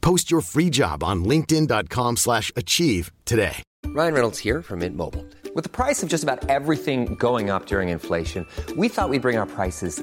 Post your free job on linkedin.com/achieve slash achieve today. Ryan Reynolds here from Mint Mobile. With the price of just about everything going up during inflation, we thought we'd bring our prices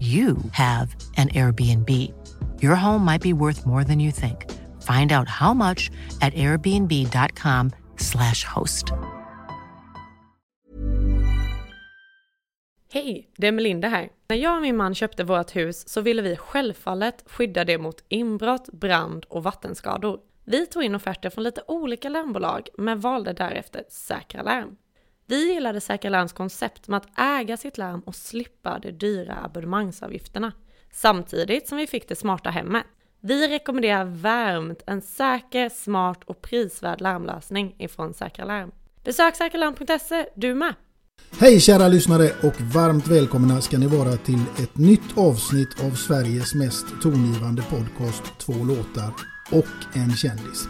you have an Airbnb. Your home might be worth more than you think. Find out how much at airbnb.com/slash host. Hej, det är Melinda här. När jag och min man köpte vårt hus så ville vi självfallet skydda det mot inbrott, brand och vattenskador. Vi tog in offerter från lite olika larmbolag men valde därefter Säkra Larm. Vi gillade Säkra Larms koncept med att äga sitt larm och slippa de dyra abonnemangsavgifterna. Samtidigt som vi fick det smarta hemmet. Vi rekommenderar varmt en säker, smart och prisvärd larmlösning ifrån Säkra Larm. Besök säkralarm.se du med! Hej kära lyssnare och varmt välkomna ska ni vara till ett nytt avsnitt av Sveriges mest tongivande podcast Två låtar och en kändis.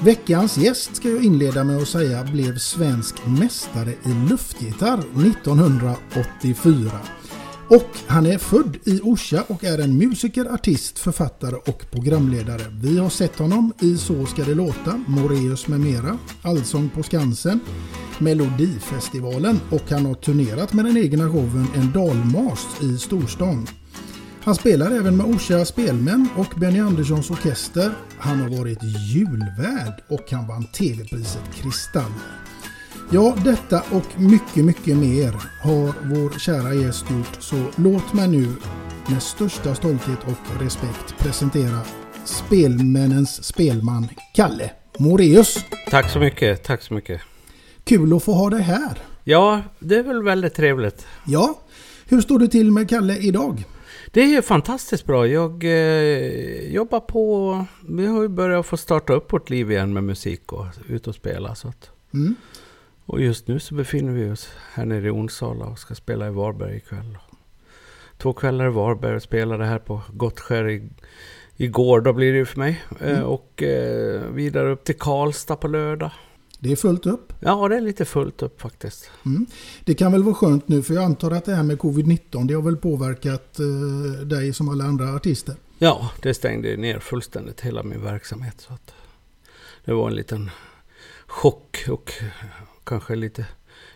Veckans gäst ska jag inleda med att säga blev svensk mästare i luftgitarr 1984. Och han är född i Orsa och är en musiker, artist, författare och programledare. Vi har sett honom i Så ska det låta, Moreus med mera, Allsång på Skansen, Melodifestivalen och han har turnerat med den egna showen En dalmars i storstan. Han spelar även med Orsa Spelmän och Benny Anderssons orkester. Han har varit julvärd och han vann TV-priset Kristall. Ja, detta och mycket, mycket mer har vår kära gäst gjort, så låt mig nu med största stolthet och respekt presentera spelmännens spelman Kalle Moreus. Tack så mycket, tack så mycket. Kul att få ha dig här. Ja, det är väl väldigt trevligt. Ja, hur står det till med Kalle idag? Det är fantastiskt bra. Jag eh, jobbar på... Vi har ju börjat få starta upp vårt liv igen med musik och ut och spela. Så att, Mm. och just nu så befinner vi oss här nere i Onsala och ska spela i Varberg ikväll. Två kvällar i Varberg och spelade här på Gottskär i, igår. Då blir det ju för mig. Eh, Mm. och eh, vidare upp till Karlstad på lördag. Det är fullt upp. Ja, det är lite fullt upp faktiskt. Mm. Det kan väl vara skönt nu för jag antar att det här med covid-19 det har väl påverkat eh, dig som alla andra artister. Ja, det stängde ner fullständigt hela min verksamhet. Så att det var en liten chock och kanske lite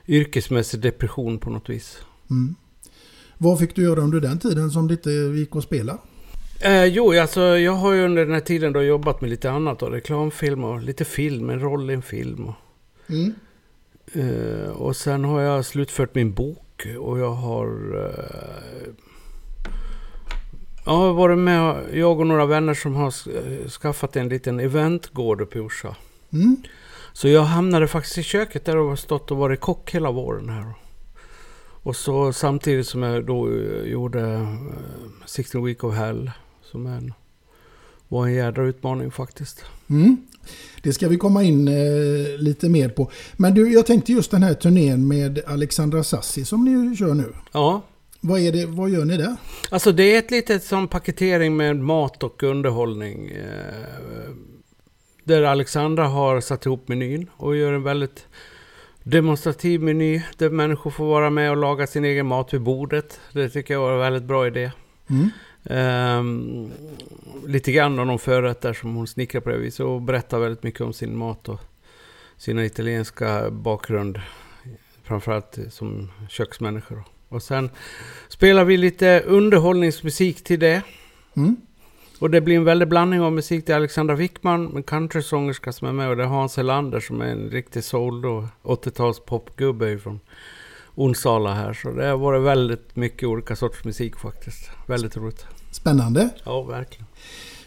yrkesmässig depression på något vis. Mm. Vad fick du göra under den tiden som det inte gick att spela? Eh, jo, alltså jag har ju under den här tiden då jobbat med lite annat. Då, reklamfilm och lite film, en roll i en film. Och, Mm. eh, och sen har jag slutfört min bok och jag har... Eh, jag har varit med, jag och några vänner som har eh, skaffat en liten eventgård uppe i Orsa. Mm. Så jag hamnade faktiskt i köket där och har stått och varit kock hela våren här. Och så samtidigt som jag då eh, gjorde eh, 16 Week of Hell. Som en var en jädra utmaning faktiskt. Mm. Det ska vi komma in eh, lite mer på. Men du, jag tänkte just den här turnén med Alexandra Sassi som ni kör nu. Ja. Vad, är det, vad gör ni där? Alltså det är ett litet som paketering med mat och underhållning. Eh, där Alexandra har satt ihop menyn och gör en väldigt demonstrativ meny där människor får vara med och laga sin egen mat vid bordet. Det tycker jag var en väldigt bra idé. Mm. Um, lite grann om de förrätter som hon snickrar på det viset och berättar väldigt mycket om sin mat och sina italienska bakgrund. Framförallt som köksmänniska. Då. Och sen spelar vi lite underhållningsmusik till det. Mm. Och det blir en väldig blandning av musik. Det är Alexandra Wickman, en countrysångerska som är med. Och det är Hans Helander som är en riktig soul då. 80-tals popgubbe från Onsala här. Så det har varit väldigt mycket olika sorts musik faktiskt. Väldigt roligt. Spännande. Ja, verkligen.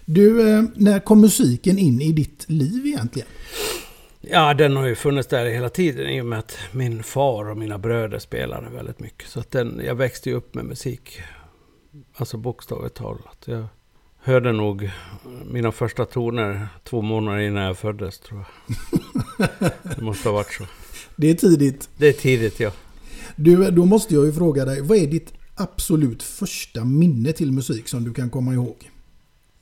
Du, eh, när kom musiken in i ditt liv egentligen? Ja, den har ju funnits där hela tiden i och med att min far och mina bröder spelade väldigt mycket. Så att den, jag växte ju upp med musik. Alltså bokstavligt talat. Jag hörde nog mina första toner två månader innan jag föddes tror jag. Det måste ha varit så. Det är tidigt. Det är tidigt ja. Du, då måste jag ju fråga dig, vad är ditt absolut första minne till musik som du kan komma ihåg?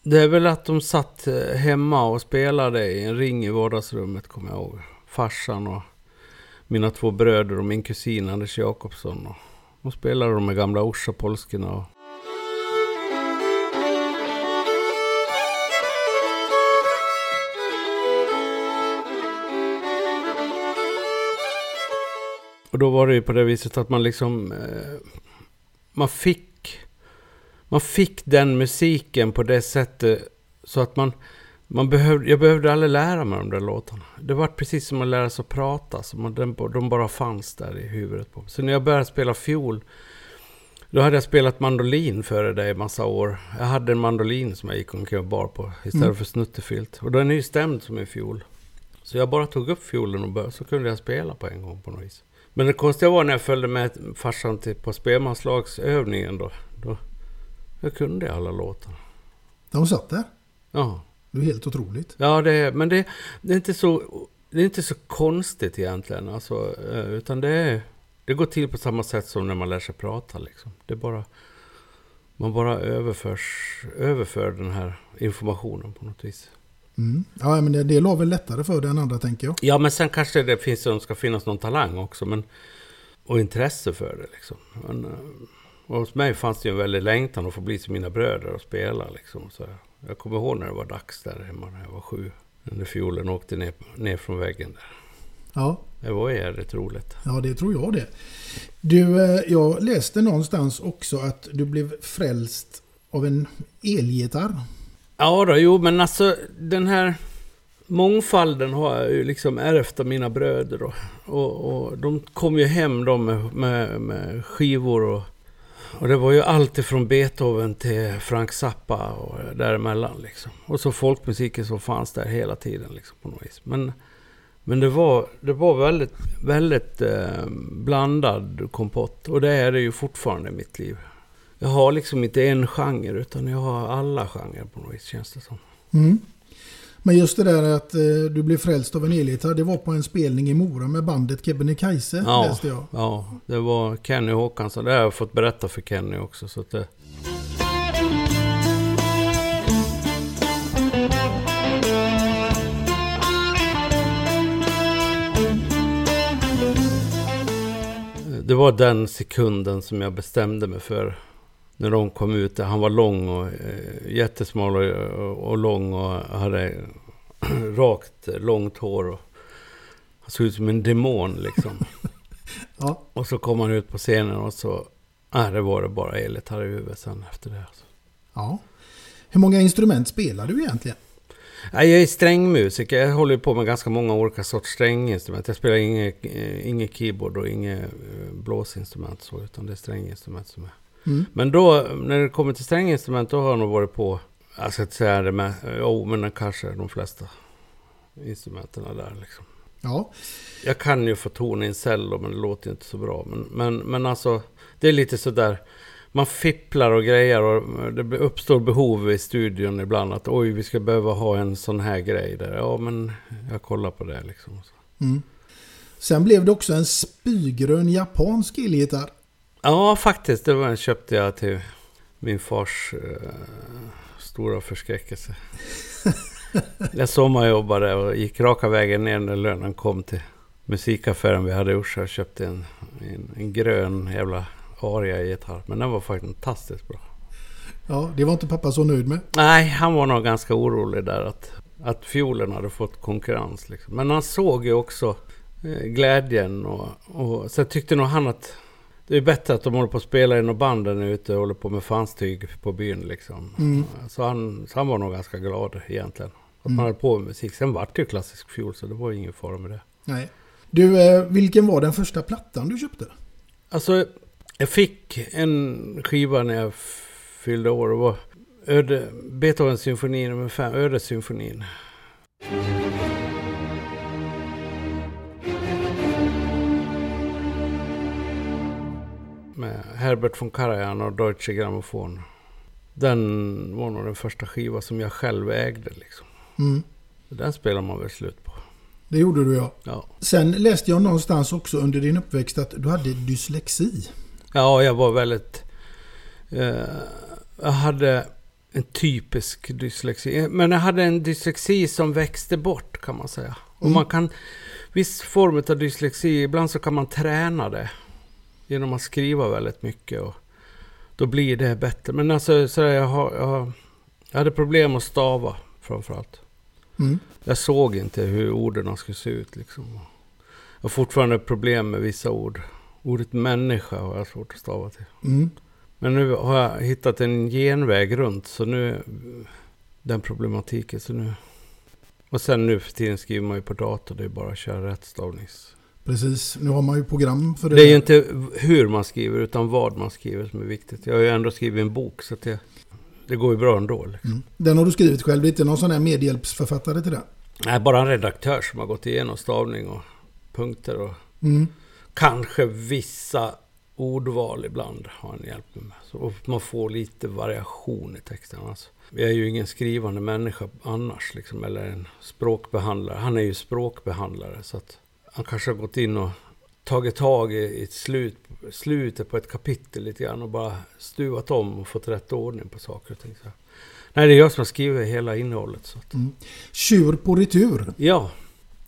Det är väl att de satt eh, hemma och spelade i en ring i vardagsrummet, kommer jag ihåg. Farsan och mina två bröder och min kusin Anders Jakobsson. Och de spelade de med gamla Orsa-polskorna. Och... Och då var det ju på det viset att man liksom... Eh, man fick... Man fick den musiken på det sättet så att man... man behövde, jag behövde aldrig lära mig de där låtarna. Det var precis som att lära sig att prata. Så man, de, de bara fanns där i huvudet på. Så när jag började spela fiol... Då hade jag spelat mandolin före det i massa år. Jag hade en mandolin som jag gick omkring och bar på istället Mm. för snuttefilt. Och den är ju stämd som en fiol. Så jag bara tog upp fiolen och började, så kunde jag spela på en gång på något vis. Men det konstiga var när jag följde med farsan till, på spelmanslagsövningen då. då. Jag kunde alla låtar. De satt där. Ja, Det är helt otroligt. ja det, är- men det, det, är inte så, det är inte så konstigt egentligen. Alltså, eh, utan det, är, det går till på samma sätt som när man lär sig prata. Liksom. Det är bara, man bara överförs, överför den här informationen på något vis. Mm. Ja, men det, det la väl lättare för dig än andra tänker jag. Ja, men sen kanske det finns, det ska finnas någon talang också. Men, och intresse för det liksom. Men, eh, och hos mig fanns det ju en väldig längtan att få bli som mina bröder och spela liksom. Så jag kommer ihåg när det var dags där hemma när jag var sju. När fiolen åkte ner, ner från väggen där. Ja, Det var jävligt roligt. ja det tror jag det. Du, eh, jag läste någonstans också att du blev frälst av en elgitarr. Ja då, jo men alltså den här mångfalden har jag ju liksom ärvt av mina bröder. Och, och, och de kom ju hem då med, med, med skivor och, och det var ju allt ifrån Beethoven till Frank Zappa och däremellan liksom. Och så folkmusiken som fanns där hela tiden liksom på något vis. Men, men det var, det var väldigt, väldigt eh, blandad kompott. Och det är det ju fortfarande i mitt liv. Jag har liksom inte en genre utan jag har alla genrer på något vis känns det som. Mm. Men just det där att eh, du blev frälst av en elgitarr, det var på en spelning i Mora med bandet Kebnekaise, Ja, läste jag. ja, det var Kenny Håkansson. Det har jag fått berätta för Kenny också. Så det... Det var den sekunden som jag bestämde mig för. När de kom ut. Han var lång och eh, jättesmal och, och, lång och hade rakt långt hår. Och, han såg ut som en demon liksom. Ja. Och så kom han ut på scenen och så... Nej, det var det bara elgitarr i huvudet sen efter det. Alltså. ja. Hur många instrument spelar du egentligen? Nej, jag är strängmusiker. Jag håller på med ganska många olika sorts stränginstrument. Jag spelar inget, eh, inget keyboard och inget eh, blåsinstrument så, utan det är stränginstrument som är. Mm. Men då, när det kommer till stränginstrument, då har jag nog varit på... Jag ska inte säga det med... Jo, men kanske de flesta instrumenten där liksom. Ja, Jag kan ju få ton i en cello, men det låter inte så bra. Men, men, men alltså, det är lite sådär... man fipplar och grejer och det uppstår behov i studion ibland att oj, vi ska behöva ha en sån här grej där. Ja, men jag kollar på det liksom. Mm. Sen blev det också en spygrön japansk elgitarr. Ja, faktiskt. Det var en köpte jag till min fars uh, stora förskräckelse. jag sommarjobbade och gick raka vägen ner när lönen kom till musikaffären vi hade i Orsa och köpte en, en, en grön jävla aria-gitarr. Men den var faktiskt fantastiskt bra. Ja, det var inte pappa så nöjd med. Nej, han var nog ganska orolig där att, att fiolen hade fått konkurrens. Liksom. Men han såg ju också eh, glädjen och, och så tyckte nog han att det är bättre att de håller på att spela in och banden är ute och håller på med fanstyg på byn liksom. Mm. Så, han, så han var nog ganska glad egentligen. Att mm. man höll på med musik. Sen vart det ju klassisk fiol så det var ingen fara med det. Nej. Du, eh, vilken var den första plattan du köpte? Alltså, jag fick en skiva när jag fyllde år. Det var Öde, Beethovens symfoni nummer fem, Ödessymfonin. Med Herbert von Karajan och Deutsche Grammophon. Den var nog den första skiva som jag själv ägde. Liksom. Mm. Den spelar man väl slut på. Det gjorde du ja. ja. Sen läste jag någonstans också under din uppväxt att du hade dyslexi. Ja, jag var väldigt... Eh, jag hade en typisk dyslexi. Men jag hade en dyslexi som växte bort kan man säga. Och mm. man kan... Viss form av dyslexi, ibland så kan man träna det. Genom att skriva väldigt mycket. Och då blir det bättre. Men alltså, så jag, har, jag, jag hade problem att stava framförallt. Mm. Jag såg inte hur orden skulle se ut. Liksom. Jag har fortfarande problem med vissa ord. Ordet människa har jag svårt att stava till. Mm. Men nu har jag hittat en genväg runt, så nu... Den problematiken, så nu... Och sen nu för tiden skriver man ju på dator, det är bara att köra rättstavnings... Precis, nu har man ju program för det. Det är ju inte hur man skriver, utan vad man skriver som är viktigt. Jag har ju ändå skrivit en bok, så det, det går ju bra ändå. Liksom. Mm. Den har du skrivit själv, det är inte någon sån här medhjälpsförfattare till det? Nej, bara en redaktör som har gått igenom stavning och punkter och... Mm kanske vissa ordval ibland har han hjälpt mig med. Så man får lite variation i texten. Alltså. Jag är ju ingen skrivande människa annars, liksom, eller en språkbehandlare. Han är ju språkbehandlare, så att han kanske har gått in och tagit tag i ett slut, slutet på ett kapitel lite grann och bara stuvat om och fått rätt ordning på saker och ting. Så. Nej, det är jag som har skrivit hela innehållet. Så att... mm. Tjur på retur. Ja.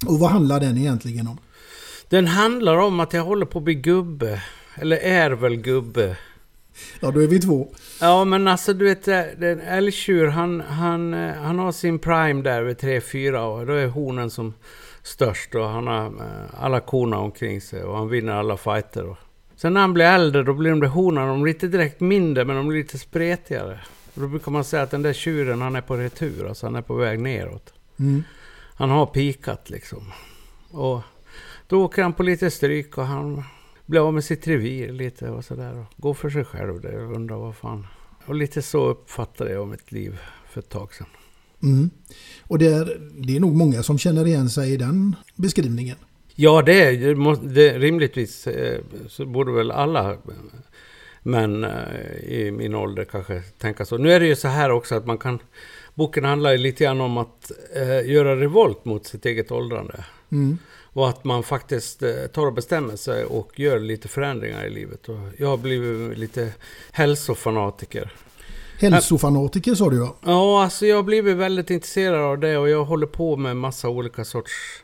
Och vad handlar den egentligen om? Den handlar om att jag håller på att bli gubbe. Eller är väl gubbe. Ja, då är vi två. Ja, men alltså du vet, den älgtjur han, han, han har sin prime där vid 3-4 och då är honen som störst och han har eh, alla korna omkring sig och han vinner alla fighter. Sen när han blir äldre då blir de där honorna, de blir inte direkt mindre men de blir lite spretigare. Och då brukar man säga att den där tjuren han är på retur, alltså han är på väg neråt. Mm. Han har pikat liksom. Och då åker han på lite stryk och han blir av med sitt revir lite och sådär. Går för sig själv där och undrar vad fan. Och lite så uppfattade jag mitt liv för ett tag sedan. Mm. Och det är, det är nog många som känner igen sig i den beskrivningen. Ja, det är det, rimligtvis eh, så borde väl alla män eh, i min ålder kanske tänka så. Nu är det ju så här också att man kan... Boken handlar ju lite grann om att eh, göra revolt mot sitt eget åldrande. Mm. Och att man faktiskt eh, tar och bestämmer sig och gör lite förändringar i livet. Och jag har blivit lite hälsofanatiker. Hälsofanatiker sa du ja. Ja, alltså jag har blivit väldigt intresserad av det och jag håller på med massa olika sorts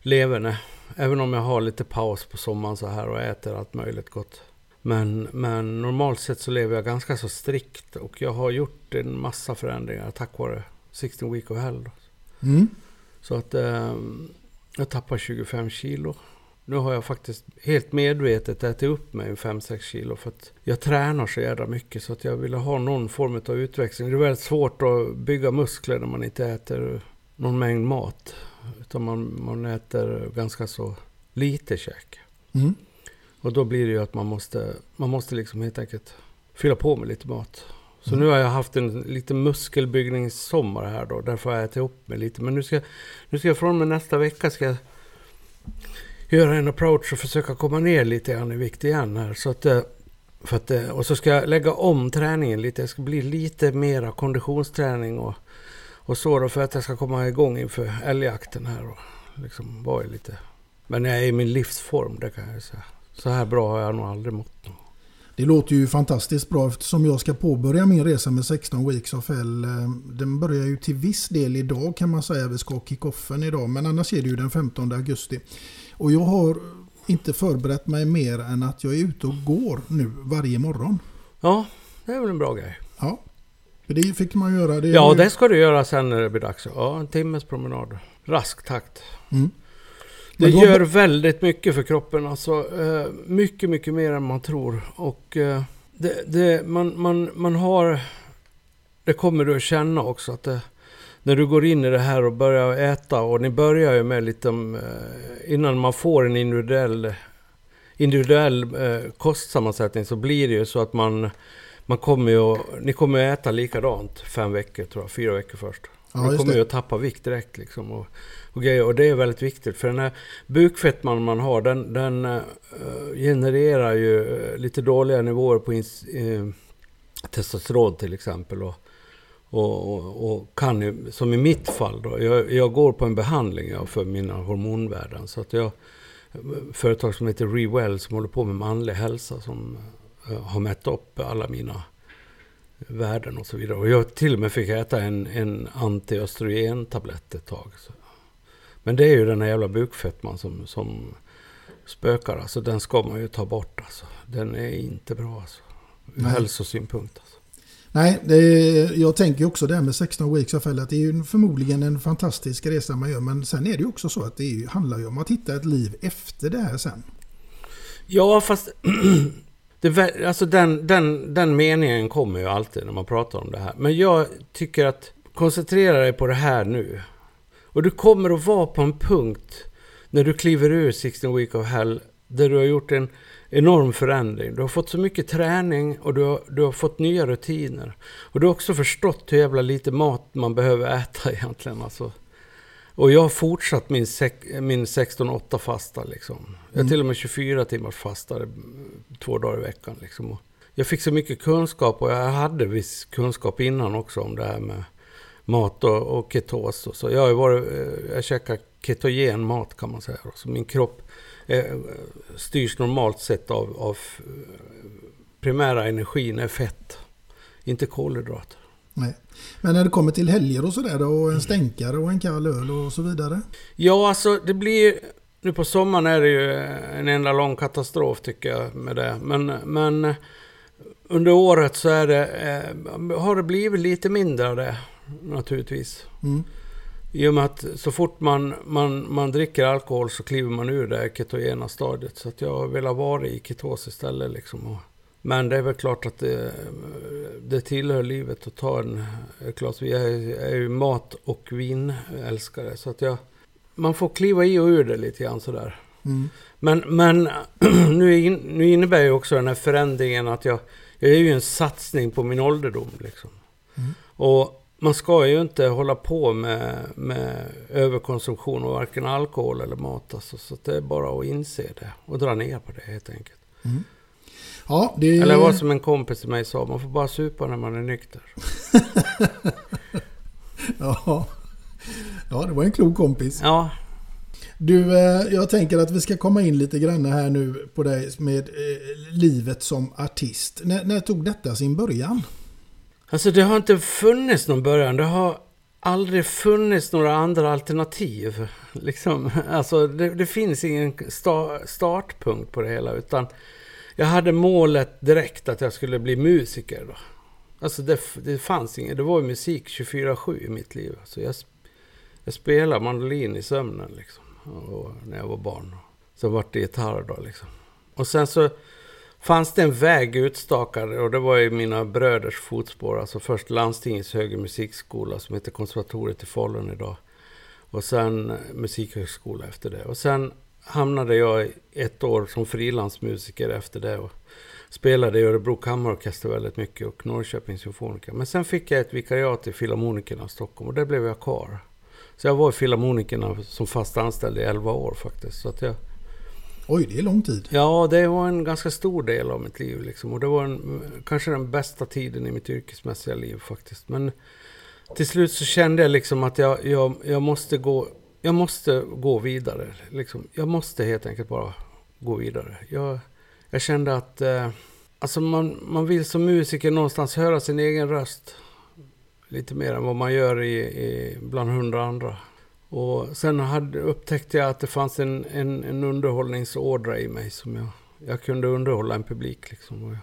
leverne. Även om jag har lite paus på sommaren så här och äter allt möjligt gott. Men, men normalt sett så lever jag ganska så strikt och jag har gjort en massa förändringar tack vare 16 Week of Hell. Mm. Så att um, jag tappar 25 kilo. Nu har jag faktiskt helt medvetet ätit upp mig 5-6 kilo för att jag tränar så jävla mycket så att jag ville ha någon form av utväxling. Det är väldigt svårt att bygga muskler när man inte äter någon mängd mat. Utan man, man äter ganska så lite käk. Mm. Och då blir det ju att man måste, man måste liksom helt enkelt fylla på med lite mat. Så mm. nu har jag haft en liten muskelbyggningssommar här då. Därför har jag ätit upp mig lite. Men nu ska, nu ska jag från och med nästa vecka ska jag göra en approach och försöka komma ner lite grann i vikt igen här. Så att, eh, För att, eh, och så ska jag lägga om träningen lite. Det ska bli lite mera konditionsträning och, och så då för att jag ska komma igång inför älgjakten här och liksom vara lite... Men jag är i min livsform, det kan jag säga. Så här bra har jag nog aldrig mått. Någon. Det låter ju fantastiskt bra eftersom jag ska påbörja min resa med 16 Weeks of Hell. Eh, den börjar ju till viss del idag kan man säga. Vi ska kick-offen idag. Men annars är det ju den 15 augusti. Och jag har inte förberett mig mer än att jag är ute och går nu varje morgon. Ja, det är väl en bra grej. Ja, för det fick man göra. Det ja, det ska du göra sen när det blir dags. Ja, en timmes promenad. Rask takt. Mm. Det gör väldigt mycket för kroppen. Alltså, eh, mycket, mycket mer än man tror. Och eh, det, det, man, man, man har... Det kommer du att känna också. att det, När du går in i det här och börjar äta. Och ni börjar ju med lite... Eh, innan man får en individuell, individuell kostsammansättning så blir det ju så att man... Man kommer ju, ni kommer att äta likadant fem veckor tror jag. Fyra veckor först. Ja, ni kommer ju att tappa vikt direkt liksom. Och, och grejer. Och det är väldigt viktigt för den här bukfettman man har den, den uh, genererar ju eh, lite dåliga nivåer på ins, uh, testosteron till exempel. Och, och, och, och, kan som i mitt fall då, jag, jag går på en behandling ja, för mina hormonvärden. Så att jag, företag som heter Rewell som håller på med manlig hälsa som uh, har mätt upp alla mina värden och så vidare. Och jag till och med fick äta en, en antiöstrogen-tablett ett tag. Så men det är ju den här jävla bukfettman som, som spökar. Alltså den ska man ju ta bort alltså. Den är inte bra alltså. Ur hälsosynpunkt. Nej, är, jag tänker också det här med 16 weeks of hell, att det är ju förmodligen en fantastisk resa man gör. Men sen är det ju också så att det är, handlar ju om att hitta ett liv efter det här sen. Ja, fast det, alltså den, den, den meningen kommer ju alltid när man pratar om det här. Men jag tycker att koncentrera dig på det här nu. Och du kommer att vara på en punkt när du kliver ur 16 Week of Hell där du har gjort en enorm förändring. Du har fått så mycket träning och du har, du har fått nya rutiner. Och du har också förstått hur jävla lite mat man behöver äta egentligen. Alltså. Och jag har fortsatt min, min 16-8 fasta liksom. Jag är till och med 24 timmars fasta två dagar i veckan liksom. jag fick så mycket kunskap och jag hade viss kunskap innan också om det här med mat och, och ketos. Och så. Jag, har varit, eh, jag käkar ketogen mat kan man säga. Så min kropp eh, styrs normalt sett av, av eh, primära energin är fett, inte kolhydrater. Nej. Men när det kommer till helger och sådär och en stänkare och en kall öl och så vidare? Ja, alltså det blir... Nu på sommaren är det ju en enda lång katastrof tycker jag med det. Men, men under året så är det, eh, har det blivit lite mindre det naturligtvis. Mm. I och med att så fort man, man, man dricker alkohol så kliver man ur det ketogena stadiet. Så att jag vill ha varit i ketos istället. Liksom. Men det är väl klart att det, det tillhör livet att ta en glas vin. Jag är ju mat och vinälskare. Så att jag, man får kliva i och ur det lite grann sådär. Mm. Men, men nu, in, nu innebär ju också den här förändringen att jag, jag är ju en satsning på min ålderdom. Liksom. Mm. Och man ska ju inte hålla på med, med överkonsumtion av varken alkohol eller mat. Alltså, så det är bara att inse det och dra ner på det helt enkelt. Mm. Ja, det... Eller vad som en kompis till mig sa, man får bara supa när man är nykter. ja. ja, det var en klok kompis. Ja. Du, eh, jag tänker att vi ska komma in lite grann här nu på dig med eh, livet som artist. När, när tog detta sin början? Alltså det har inte funnits någon början. Det har aldrig funnits några andra alternativ. Liksom. Alltså det, det finns ingen sta, startpunkt på det hela. Utan jag hade målet direkt att jag skulle bli musiker. Då. Alltså det, det fanns inget. Det var ju musik 24-7 i mitt liv. Alltså jag, jag spelade mandolin i sömnen liksom. Och, när jag var barn. Sen vart det gitarr då liksom. Och sen så fanns det en väg utstakad och det var i mina bröders fotspår. Alltså först landstingets högre musikskola som heter Konservatoriet i Falun idag. Och sen musikhögskola efter det. Och sen hamnade jag ett år som frilansmusiker efter det. Och spelade i Örebro Kammarorkester väldigt mycket och Norrköpings Symfoniker. Men sen fick jag ett vikariat i Filharmonikerna i Stockholm och där blev jag kvar. Så jag var i Filharmonikerna som fast anställd i 11 år faktiskt. Så att jag Oj, det är lång tid. Ja, det var en ganska stor del av mitt liv. Liksom. Och det var en, kanske den bästa tiden i mitt yrkesmässiga liv faktiskt. Men till slut så kände jag liksom att jag, jag, jag, måste, gå, jag måste gå vidare. Liksom. Jag måste helt enkelt bara gå vidare. Jag, jag kände att eh, alltså man, man vill som musiker någonstans höra sin egen röst. Lite mer än vad man gör i, i bland hundra andra. Och sen hade, upptäckte jag att det fanns en, en, en underhållningsådra i mig som jag, jag kunde underhålla en publik. Liksom. Och, jag,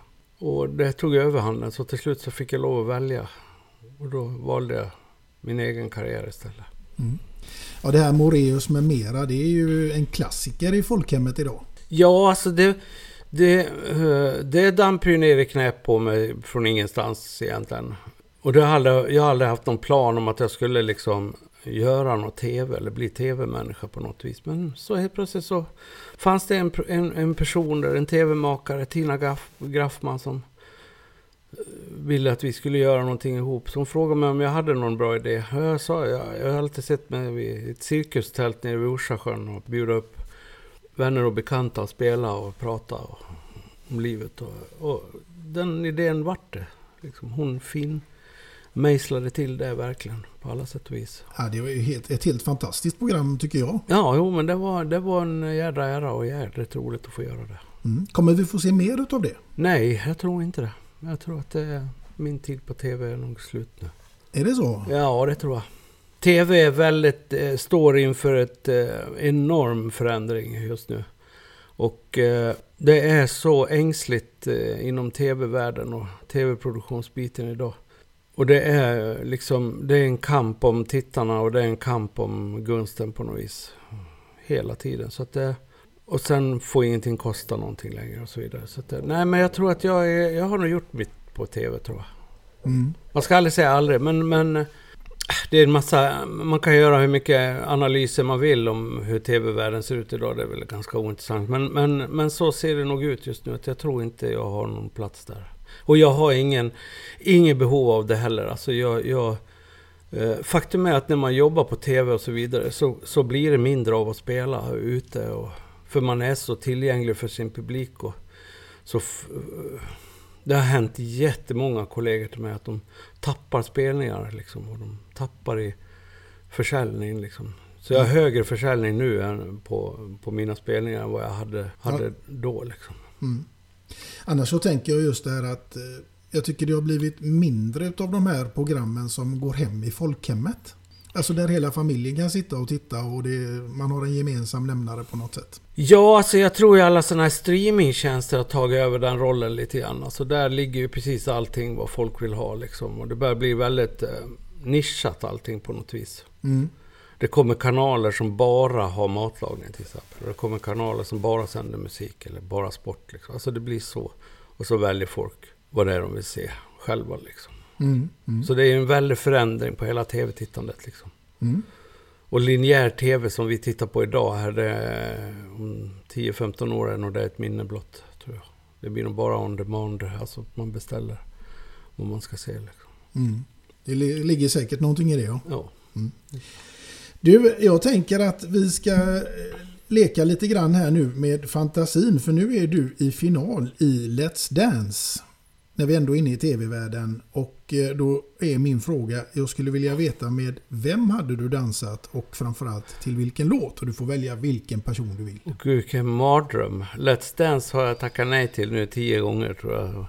och det tog överhanden, så till slut så fick jag lov att välja. Och då valde jag min egen karriär istället. Mm. Ja, det här Moreus med mera, det är ju en klassiker i folkhemmet idag. Ja, alltså det, det, eh, det damper ju ner i knät på mig från ingenstans egentligen. Och det aldrig, jag har aldrig haft någon plan om att jag skulle liksom göra något tv eller bli tv-människa på något vis. Men så helt plötsligt så fanns det en, en, en person där, en tv-makare, Tina Graff, Graffman som eh, ville att vi skulle göra någonting ihop. Så hon frågade mig om jag hade någon bra idé. Jag sa, jag, jag har alltid sett mig vid ett cirkustält nere vid Orsasjön och bjuda upp vänner och bekanta och spela och prata och, om livet. Och, och den idén vart det. Liksom hon fin mejslade till det verkligen på alla sätt och vis. Ja, det var ju helt, ett helt fantastiskt program tycker jag. Ja, jo, men det var, det var en jädra ära och jädrigt roligt att få göra det. Mm. Kommer vi få se mer utav det? Nej, jag tror inte det. Jag tror att det, min tid på tv är nog slut nu. Är det så? Ja, det tror jag. TV är väldigt, eh, står inför ett eh, enorm förändring just nu. Och eh, det är så ängsligt eh, inom tv-världen och tv-produktionsbiten idag. Och det är liksom, det är en kamp om tittarna och det är en kamp om gunsten på något vis. Hela tiden. Så att det, och sen får ingenting kosta någonting längre och så vidare. Så att det, nej men jag tror att jag, är, jag har nog gjort mitt på tv tror jag. Mm. Man ska aldrig säga aldrig, men, men det är en massa, man kan göra hur mycket analyser man vill om hur tv-världen ser ut idag. Det är väl ganska ointressant. Men, men, men så ser det nog ut just nu. Att jag tror inte jag har någon plats där. Och jag har ingen, ingen behov av det heller. Alltså jag, jag, eh, faktum är att när man jobbar på tv och så vidare så, så blir det mindre av att spela ute. Och, för man är så tillgänglig för sin publik. Och, så eh, det har hänt jättemånga kollegor till mig att de tappar spelningar. Liksom, och de tappar i försäljning. Liksom. Så jag har högre försäljning nu än på, på mina spelningar än vad jag hade, hade ja. då. Liksom. Mm. Annars så tänker jag just det här att eh, jag tycker det har blivit mindre av de här programmen som går hem i folkhemmet. Alltså där hela familjen kan sitta och titta och det, man har en gemensam nämnare på något sätt. Ja, alltså jag tror ju alla sådana här streamingtjänster har tagit över den rollen lite grann. Alltså där ligger ju precis allting vad folk vill ha liksom. Och det börjar bli väldigt eh, nischat allting på något vis. Mm. Det kommer kanaler som bara har matlagning till exempel. Det kommer kanaler som bara sänder musik eller bara sport. Liksom. Alltså det blir så. Och så väljer folk vad det är de vill se själva. Liksom. Mm, mm. Så det är en väldig förändring på hela tv-tittandet. Liksom. Mm. Och linjär tv som vi tittar på idag, här det, om 10-15 år är nog det ett minne blott. Tror jag. Det blir nog bara on demand, alltså man beställer vad man ska se. Liksom. Mm. Det ligger säkert någonting i det. Ja. ja. Du, jag tänker att vi ska eh, leka lite grann här nu med fantasin. För nu är du i final i Let's Dance. När vi ändå är inne i tv-världen. Och eh, då är min fråga, jag skulle vilja veta med vem hade du dansat och framförallt till vilken låt? Och du får välja vilken person du vill. Gud, vilken mardröm. Let's Dance har jag tackat nej till nu tio gånger tror jag.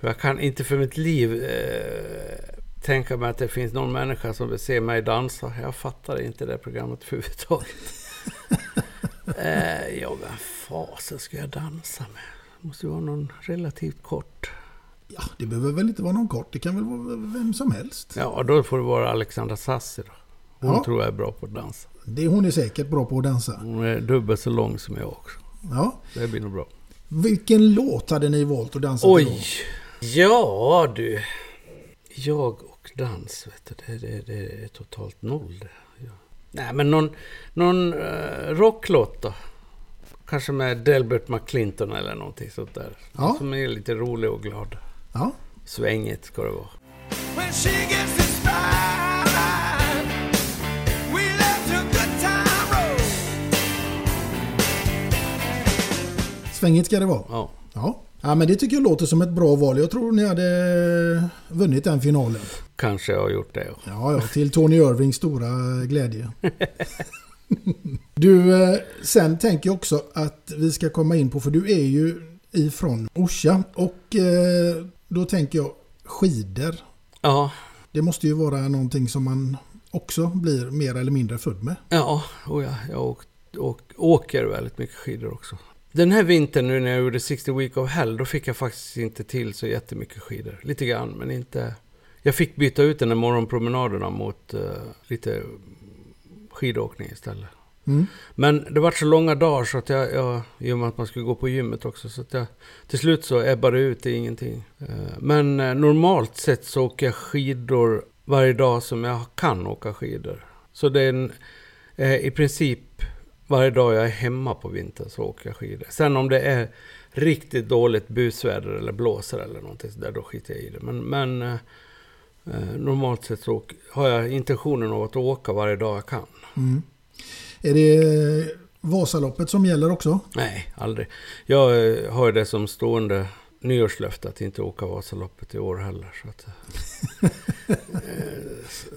För jag kan inte för mitt liv eh, tänka mig att det finns någon människa som vill se mig dansa. Jag fattar inte det programmet överhuvudtaget. eh, ja, vem fasen ska jag dansa med? Det måste vara någon relativt kort. Ja, det behöver väl inte vara någon kort. Det kan väl vara vem som helst. Ja, då får det vara Alexandra Sassi då. Hon ja. tror jag är bra på att dansa. Det, hon är säkert bra på att dansa. Hon är dubbelt så lång som jag också. Ja. Det blir nog bra. Vilken låt hade ni valt att dansa Oj! till? Oj! Ja du. Jag dans, vet du, det, det, det är totalt noll det. Ja. Nej, men någon, någon uh, rocklåt då. Kanske med Delbert McClinton eller någonting sånt där. Ja. Som är lite rolig och glad. Ja. Svängigt ska det vara. Svängigt ska det vara. Ja. Ja. Ja, men det tycker jag låter som ett bra val. Jag tror ni hade vunnit den finalen. Kanske jag har gjort det. ja. Ja, till Tony Irvings stora glädje. Du, eh, sen tänker jag också att vi ska komma in på, för du är ju ifrån Orsa och eh, då tänker jag skidor. Ja, Det måste ju vara någonting som man också blir mer eller mindre född med. ja, och ja jag åk, åker väldigt mycket skidor också. Den här vintern nu när jag gjorde 60 Week of Hell, då fick jag faktiskt inte till så jättemycket skidor. Lite grann, men inte... Jag fick byta ut den här morgonpromenaderna mot eh, lite skidåkning istället. Mm. Men det var så långa dagar så att jag, jag, i och med att man skulle gå på gymmet också, så att jag, till slut så ebbade det ut i ingenting. Eh, Men eh, normalt sett så åker jag skidor varje dag som jag kan åka skidor. Så det är en, i princip varje dag jag är hemma på vintern så åker jag skidor. Sen om det är riktigt dåligt busväder eller blåser eller någonting så där, då skiter jag i det. Men, men eh, eh, normalt sett så har jag intentionen av att åka varje dag jag kan. Mm. Är det Vasaloppet som gäller också? Nej, aldrig. Jag eh, har ju det som stående nyårslöfte att inte åka Vasaloppet i år heller. Så, att, eh,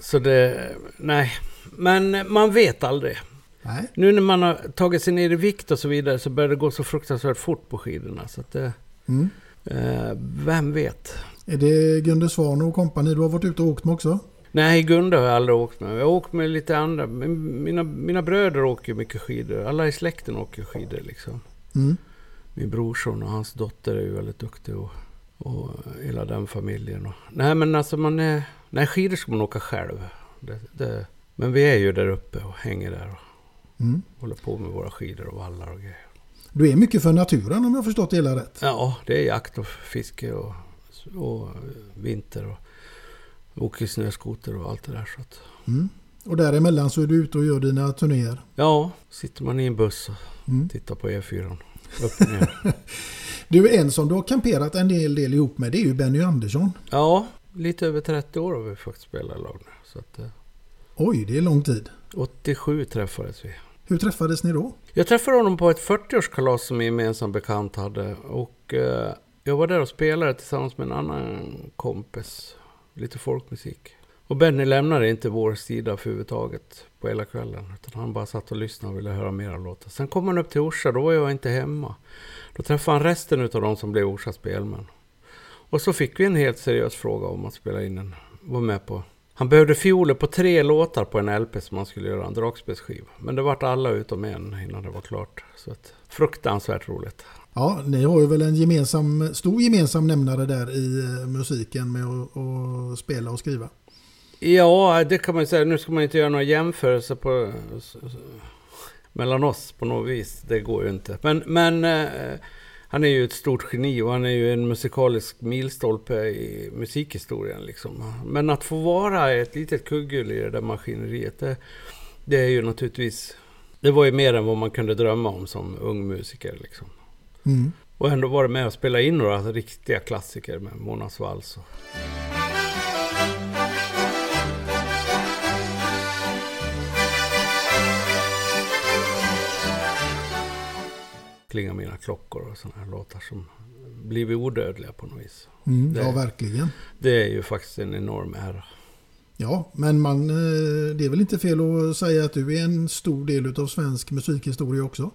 så det, nej. Men man vet aldrig. Nej. Nu när man har tagit sig ner i vikt och så vidare så börjar det gå så fruktansvärt fort på skidorna. Så att det, Mm. eh, vem vet? Är det Gunde Svan och kompani du har varit ute och åkt med också? Nej, Gunde har jag aldrig åkt med. Jag har åkt med lite andra. Mina, mina bröder åker mycket skidor. Alla i släkten åker skidor liksom. Mm. Min brorson och hans dotter är ju väldigt duktig och, och hela den familjen. Och, nej men alltså man är... Nej skidor ska man åka själv. Det, det, men vi är ju där uppe och hänger där och Mm. håller på med våra skidor och vallar och grejer. Du är mycket för naturen om jag förstått det hela rätt. Ja, det är jakt och fiske och, och vinter och åker snöskoter och allt det där. Så att, Mm. Och däremellan så är du ute och gör dina turnéer. ja, sitter man i en buss och Mm. tittar på E4. Upp och ner. Du, en som du har kamperat en del, del ihop med det är ju Benny Andersson. ja, lite över 30 år har vi faktiskt spelat i lag nu. Så att, eh, Oj, det är lång tid. 87 träffades vi. Hur träffades ni då? Jag träffade honom på ett 40-årskalas som en gemensam bekant hade. Och eh, jag var där och spelade tillsammans med en annan kompis. Lite folkmusik. Och Benny lämnade inte vår sida för överhuvudtaget på hela kvällen. Utan han bara satt och lyssnade och ville höra mera låtar. Sen kom han upp till Orsa, då var jag inte hemma. Då träffade han resten av de som blev Orsa spelmän. Och så fick vi en helt seriös fråga om att spela in en, var med på. Han behövde fioler på tre låtar på en LP som han skulle göra, en dragspelsskiva. Men det vart alla utom en innan det var klart. Så att, fruktansvärt roligt. Ja, ni har ju väl en gemensam, stor gemensam nämnare där i eh, musiken med att, att spela och skriva. Ja, det kan man ju säga. Nu ska man inte göra några jämförelser på, mellan oss på något vis. Det går ju inte. Men, men eh, han är ju ett stort geni och han är ju en musikalisk milstolpe i musikhistorien. Liksom. Men att få vara ett litet kugghjul i det där maskineriet, det, det är ju naturligtvis... Det var ju mer än vad man kunde drömma om som ung musiker. Liksom. Mm. Och ändå var det med att spela in några riktiga klassiker med Monas vals. Och... Klinga mina klockor och sådana här låtar som blivit odödliga på något vis. Mm, Det- ja, verkligen. Det är ju faktiskt en enorm ära. Ja, men man, eh, det är väl inte fel att säga att du är en stor del av svensk musikhistoria också?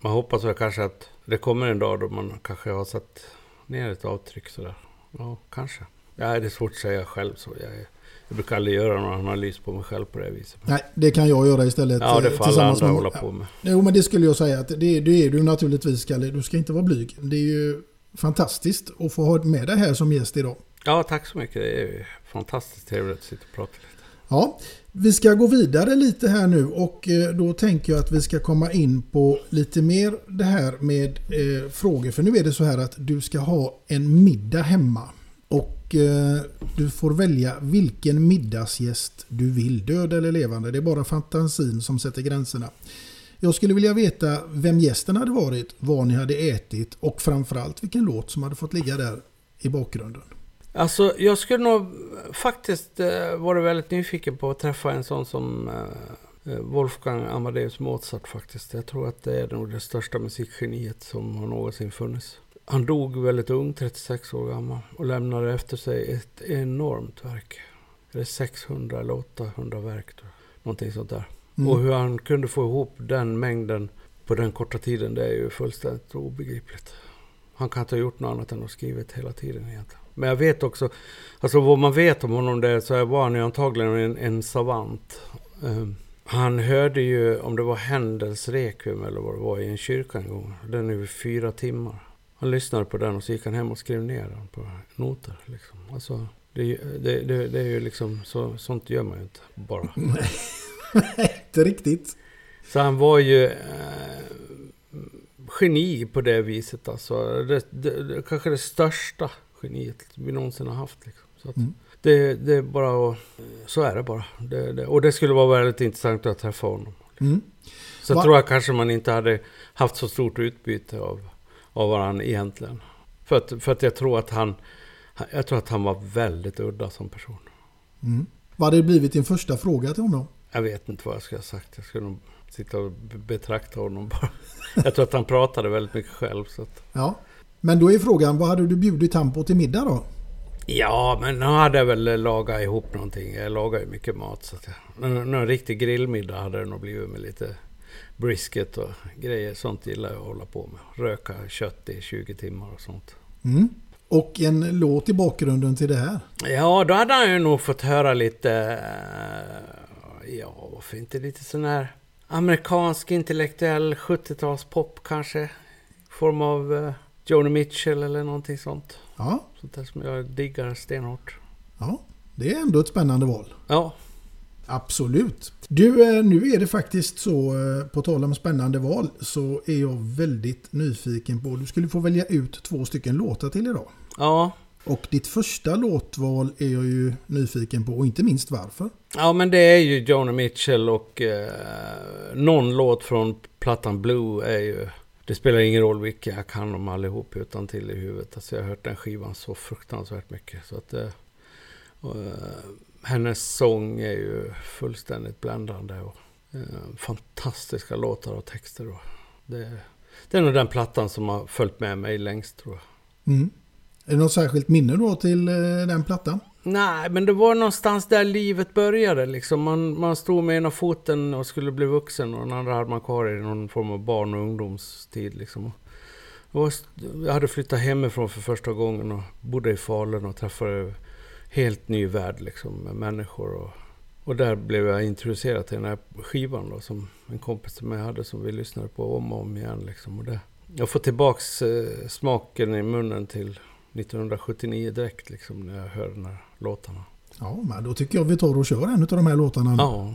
Man hoppas väl kanske att det kommer en dag då man kanske har satt ner ett avtryck sådär. Ja, kanske. Ja, det är svårt att säga själv så. Jag, är- jag brukar aldrig göra någon analys på mig själv på det viset. Nej, det kan jag göra istället. Ja, det eh, får alla andra med- hålla på med. Jo, men det skulle jag säga att det, det är du naturligtvis, Kalle. Du ska inte vara blyg. Det är ju fantastiskt att få ha med dig här som gäst idag. Ja, tack så mycket. Det är fantastiskt trevligt att sitta och prata lite. Ja, vi ska gå vidare lite här nu och eh, då tänker jag att vi ska komma in på lite mer det här med eh, frågor. För nu är det så här att du ska ha en middag hemma. Och eh, du får välja vilken middagsgäst du vill, död eller levande. Det är bara fantasin som sätter gränserna. Jag skulle vilja veta vem gästen hade varit, vad ni hade ätit och framförallt vilken låt som hade fått ligga där i bakgrunden. Alltså, jag skulle nog faktiskt eh, vara väldigt nyfiken på att träffa en sån som eh, eh Wolfgang Amadeus Mozart faktiskt. Jag tror att det är nog det största musikgeniet som har någonsin funnits. Han dog väldigt ung, 36 år gammal, och lämnade efter sig ett enormt verk. Är det 600 eller 800 verk? Någonting sånt där. Mm. Och hur han kunde få ihop den mängden på den korta tiden, det är ju fullständigt obegripligt. Han kan inte ha gjort något annat än att skrivit hela tiden egentligen. Men jag vet också, alltså vad man vet om honom det så var han ju antagligen en, en savant. Um, han hörde ju, om det var Händels Requiem eller vad det var, i en kyrka en gång. Den är ju fyra timmar. Han lyssnade på den och så gick han hem och skrev ner den på noter. Liksom. Alltså, det, det, det, det är ju liksom, så, sånt gör man ju inte bara. Nej, inte riktigt. Så han var ju eh, geni på det viset alltså. Det, det, kanske det största geniet vi någonsin har haft. Liksom. Så att, mm. det, det är bara att, så är det bara. Det, och det skulle vara väldigt intressant att träffa honom. Mm. Så Va? tror jag kanske man inte hade haft så stort utbyte av, av varandra egentligen. För att, för att jag tror att han, jag tror att han var väldigt udda som person. Mm. Vad hade det blivit din första fråga till honom? Jag vet inte vad jag skulle ha sagt. Jag skulle nog sitta och betrakta honom bara. Jag tror att han pratade väldigt mycket själv. Så att... Ja, men då är frågan, vad hade du bjudit han på till middag då? Ja, men han hade väl lagat ihop någonting. Jag lagar ju mycket mat. Så att jag, någon, riktig grillmiddag hade det nog blivit med lite brisket och grejer. Sånt gillar jag att hålla på med. Röka kött i 20 timmar och sånt. Mm. Och en låt i bakgrunden till det här? Ja, då hade han ju nog fått höra lite... Eh, ja, varför inte lite sån här amerikansk intellektuell 70-talspop kanske. I form av uh, Joni Mitchell eller någonting sånt. Ja. Sånt där som jag diggar stenhårt. Ja, det är ändå ett spännande val. Ja. Absolut. Du, eh, nu är det faktiskt så, eh, på tal om spännande val, så är jag väldigt nyfiken på, du skulle få välja ut två stycken låtar till idag. Ja. Och ditt första låtval är jag ju nyfiken på och inte minst varför. Ja men det är ju Joni Mitchell och eh, någon låt från plattan Blue är ju... Det spelar ingen roll vilka, jag kan dem allihop utan till i huvudet. Alltså jag har hört den skivan så fruktansvärt mycket. Så att, eh, och, eh, hennes sång är ju fullständigt bländande. Och, eh, fantastiska låtar och texter. Och det, det är nog den plattan som har följt med mig längst tror jag. Mm. Är det något särskilt minne då till eh, den plattan? Nej, men det var någonstans där livet började. Liksom. Man, man stod med ena foten och skulle bli vuxen och den andra hade man kvar i någon form av barn och ungdomstid. Liksom. Jag hade flyttat hemifrån för första gången och bodde i Falun och träffade helt ny värld liksom, med människor. Och, och där blev jag introducerad till den här skivan då, som en kompis till mig hade som vi lyssnade på om och om igen. Liksom. Och det, jag får tillbaks eh, smaken i munnen till 1979 direkt liksom när jag hör de här låtarna. Ja, men då tycker jag vi tar och kör en av de här låtarna. Ja.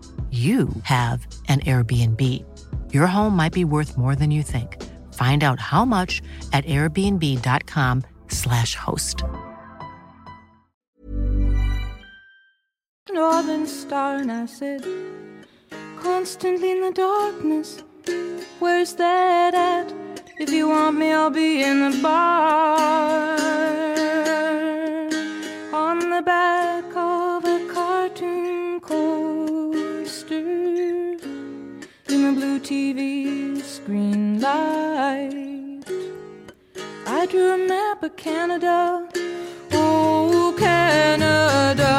you have an Airbnb. Your home might be worth more than you think. Find out how much at airbnb.com/slash host. Northern star, and I said, constantly in the darkness, where's that at? If you want me, I'll be in the bar. On the back in a blue TV screen light. I drew a map of Canada. Oh, Canada.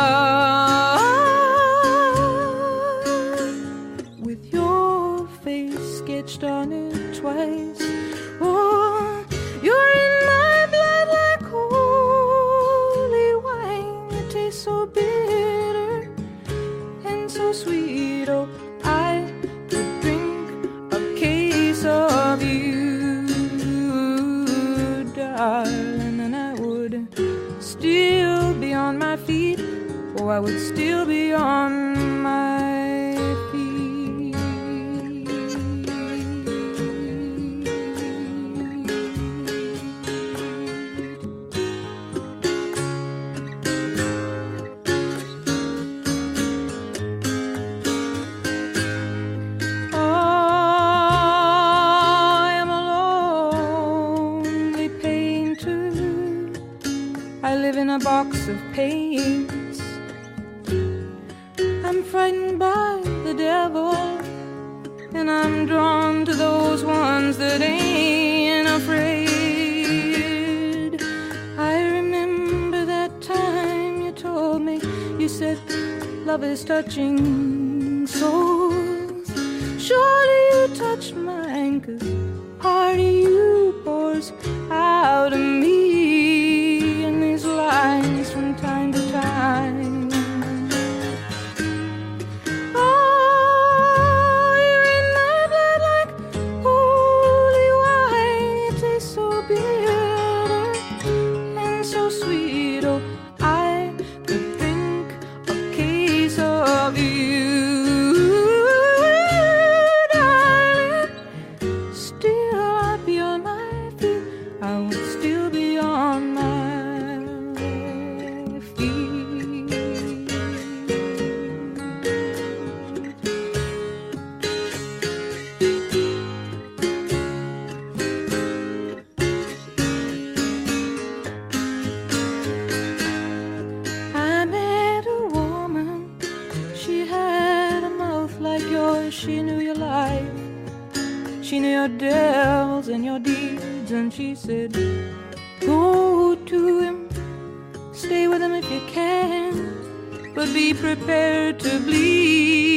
With your face sketched on it twice. searching She knew your devils and your deeds. And she said, Go to him. Stay with him if you can. But be prepared to bleed.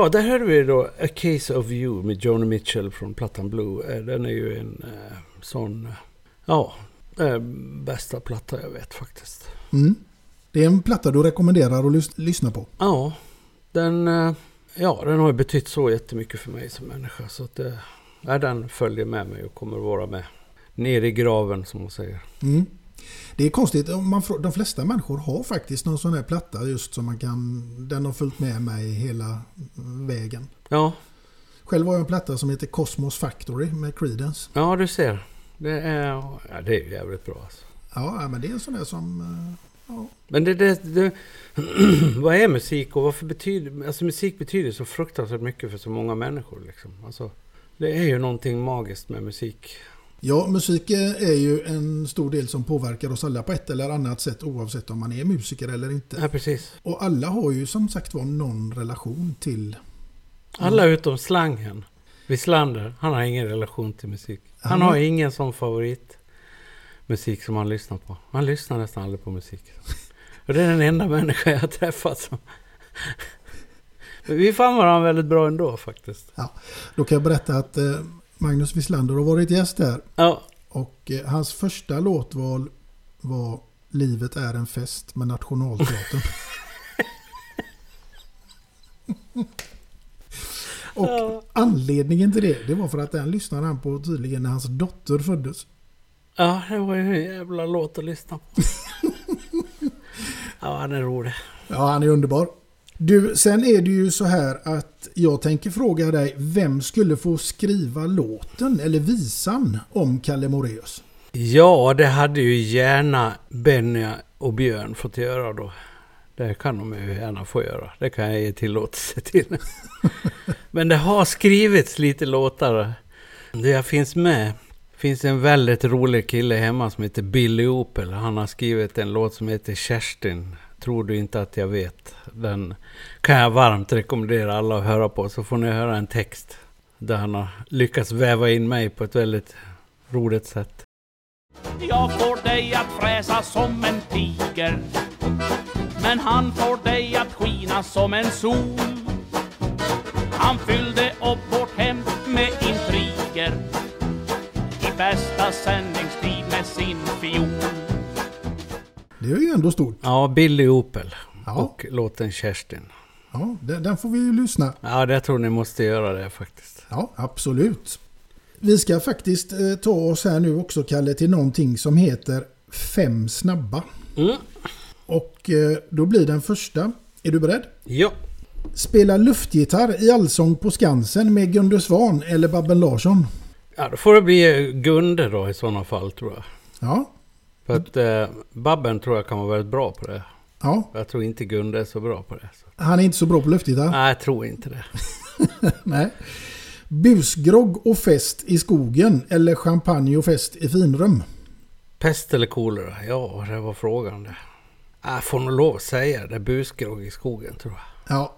Ja, där hörde vi då A Case of You med Joni Mitchell från plattan Blue. Eh, Den är ju en eh, sån... eh, Ja, eh, bästa platta jag vet faktiskt. Mm. Det är en platta du rekommenderar att lys- lyssna på. Ja, den, eh, ja, den har ju betytt så jättemycket för mig som människa. Så att det, ja, den följer med mig och kommer vara med ner i graven som man säger. Mm. Det är konstigt, man, de flesta människor har faktiskt någon sån här platta just som man kan... Den har följt med mig hela vägen. Ja, Själv har jag en platta som heter Cosmos Factory med Creedence. ja du ser. Det är, ja, det är jävligt bra alltså. Ja, ja, men det är en sån där som... eh, Ja. Men det, det, det vad är musik och varför betyder... Alltså musik betyder så fruktansvärt mycket för så många människor liksom. Alltså, det är ju någonting magiskt med musik. Ja, musik är ju en stor del som påverkar oss alla på ett eller annat sätt oavsett om man är musiker eller inte. Ja, precis. Och alla har ju som sagt var någon relation till... Alla utom slangen. Wislander, han har ingen relation till musik. Han har- ingen sån favorit musik som han lyssnar på. Han lyssnar nästan aldrig på musik. Och det är den enda människa jag har träffat som... Men vi fann varandra väldigt bra ändå faktiskt. Ja, då kan jag berätta att eh, Magnus Wislander har varit gäst här. Ja. Och eh, hans första låtval var Livet är en fest med Nationalteatern. Och Ja. anledningen till det, det var för att den lyssnade han på tydligen när hans dotter föddes. Ja, det var ju en jävla låt att lyssna på. ja, han är rolig. Ja, han är underbar. Du, sen är det ju så här att jag tänker fråga dig, vem skulle få skriva låten eller visan om Kalle Moraeus? Ja, det hade ju gärna Benny och Björn fått göra då. Det kan de ju gärna få göra. Det kan jag ge tillåtelse till. Men det har skrivits lite låtar där jag finns med. finns en väldigt rolig kille hemma som heter Billy Opel. Han har skrivit en låt som heter Kerstin. Tror du inte att jag vet. Den kan jag varmt rekommendera alla att höra på. Så får ni höra en text där han har lyckats väva in mig på ett väldigt roligt sätt. Jag får dig att fräsa som en tiger Men han får dig att skina som en sol Han fyllde upp vårt hem med intriger I bästa sändningstid med sin fiol det är ju ändå stort. Ja, Billy Opel. Ja. Och låten Kerstin. Ja, den, får vi ju lyssna. Ja, det tror ni måste göra det faktiskt. Ja, absolut. Vi ska faktiskt eh, ta oss här nu också, Kalle, till någonting som heter Fem snabba. Mm. Och eh, då blir den första. Är du beredd? Ja. Spela luftgitarr i Allsång på Skansen med Gunde Svan eller Babben Larsson. Ja, då får det bli Gunde då i sådana fall tror jag. Ja, För att eh, Babben tror jag kan vara väldigt bra på det. ja. Jag tror inte Gunde är så bra på det. Så. Han är inte så bra på luftgitarr. Nej, jag tror inte det. Nej. Busgrogg och fest i skogen eller champagne och fest i finrum. Pest eller kolera? Ja, det var frågan det. Jag får nog lov att säga det. Busgrogg i skogen tror jag. Ja.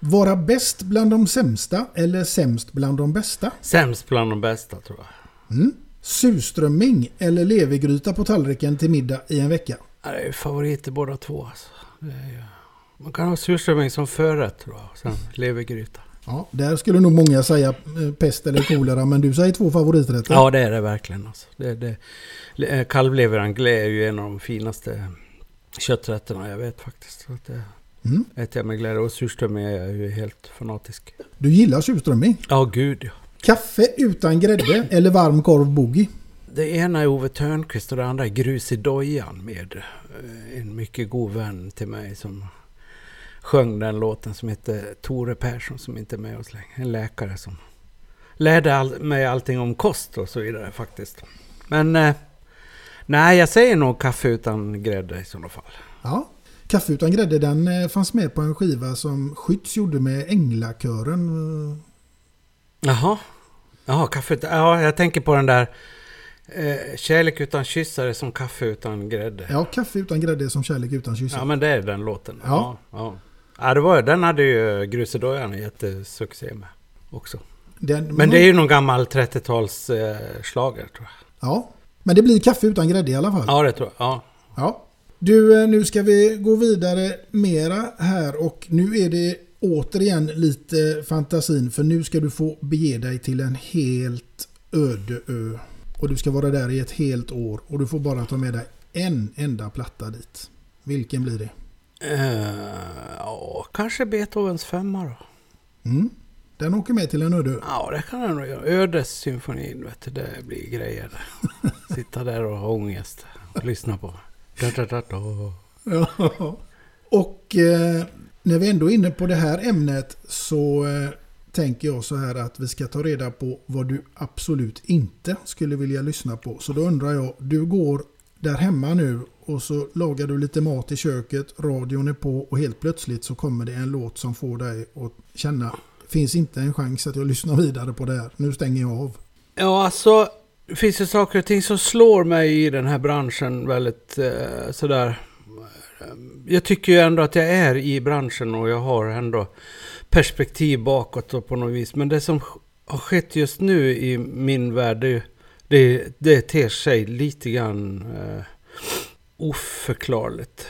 Vara bäst bland de sämsta eller sämst bland de bästa. Sämst bland de bästa tror jag. Mm. Surströmming eller levergryta på tallriken till middag i en vecka. Det är ju favoriter båda två alltså. Ju... Man kan ha surströmming som förrätt tror jag. Sen levergryta. Ja, där skulle nog många säga eh, pest eller kolera, men du säger två favoriträtter. Ja, det är det verkligen. Alltså. Det, det, eh, kalvlever anglais är ju en av de finaste kötträtterna jag vet faktiskt. Så det Mm. äter jag med glädje. Och surströmming är jag ju helt fanatisk. Du gillar surströmming. Ja, gud ja. Kaffe utan grädde eller varm korv boogie. Det ena är Ove Törnqvist och det andra är Grus i dojan med eh, en mycket god vän till mig som sjöng den låten som heter Tore Persson som inte är med oss längre. En läkare som lärde all, mig allting om kost och så vidare faktiskt. Men eh, nej, jag säger nog kaffe utan grädde i sådana fall. Ja. Kaffe utan grädde den eh, fanns med på en skiva som Skytts gjorde med Änglakören. Jaha. Jaha, kaffe utan... Ja, jag tänker på den där eh, Kärlek utan kyssar är som kaffe utan grädde. Ja, kaffe utan grädde är som kärlek utan kyssar. Ja, men det är den låten. Ja. Ja, ja. ja det var, den hade ju Grusedojan jättesuccé med också. Den- Men det är ju någon gammal 30-tals eh, tror jag. Ja, men det blir kaffe utan grädde i alla fall. Ja, det tror jag. Ja. Ja. Du, eh, nu ska vi gå vidare mera här och nu är det återigen lite fantasin för nu ska du få bege dig till en helt öde ö. Och du ska vara där i ett helt år och du får bara ta med dig en enda platta dit. Vilken blir det? Uh, ja, kanske Beethovens femma då. Mm. Den åker med till en öde ö. Ja, det kan den nog göra. Ödessymfonin, vet du, det blir grejer. Sitta där och ha ångest och lyssna på. Da, da, da, da. Ja. Och eh, när vi ändå är inne på det här ämnet så eh, tänker jag så här att vi ska ta reda på vad du absolut inte skulle vilja lyssna på. Så då undrar jag, du går där hemma nu och så lagar du lite mat i köket, radion är på och helt plötsligt så kommer det en låt som får dig att känna finns inte en chans att jag lyssnar vidare på det här. Nu stänger jag av. Ja, alltså det finns ju saker och ting som slår mig i den här branschen väldigt eh, sådär. Ehm, jag tycker ju ändå att jag är i branschen och jag har ändå perspektiv bakåt på något vis. Men det som har skett just nu i min värld, det, det, det ter sig lite grann eh, oförklarligt.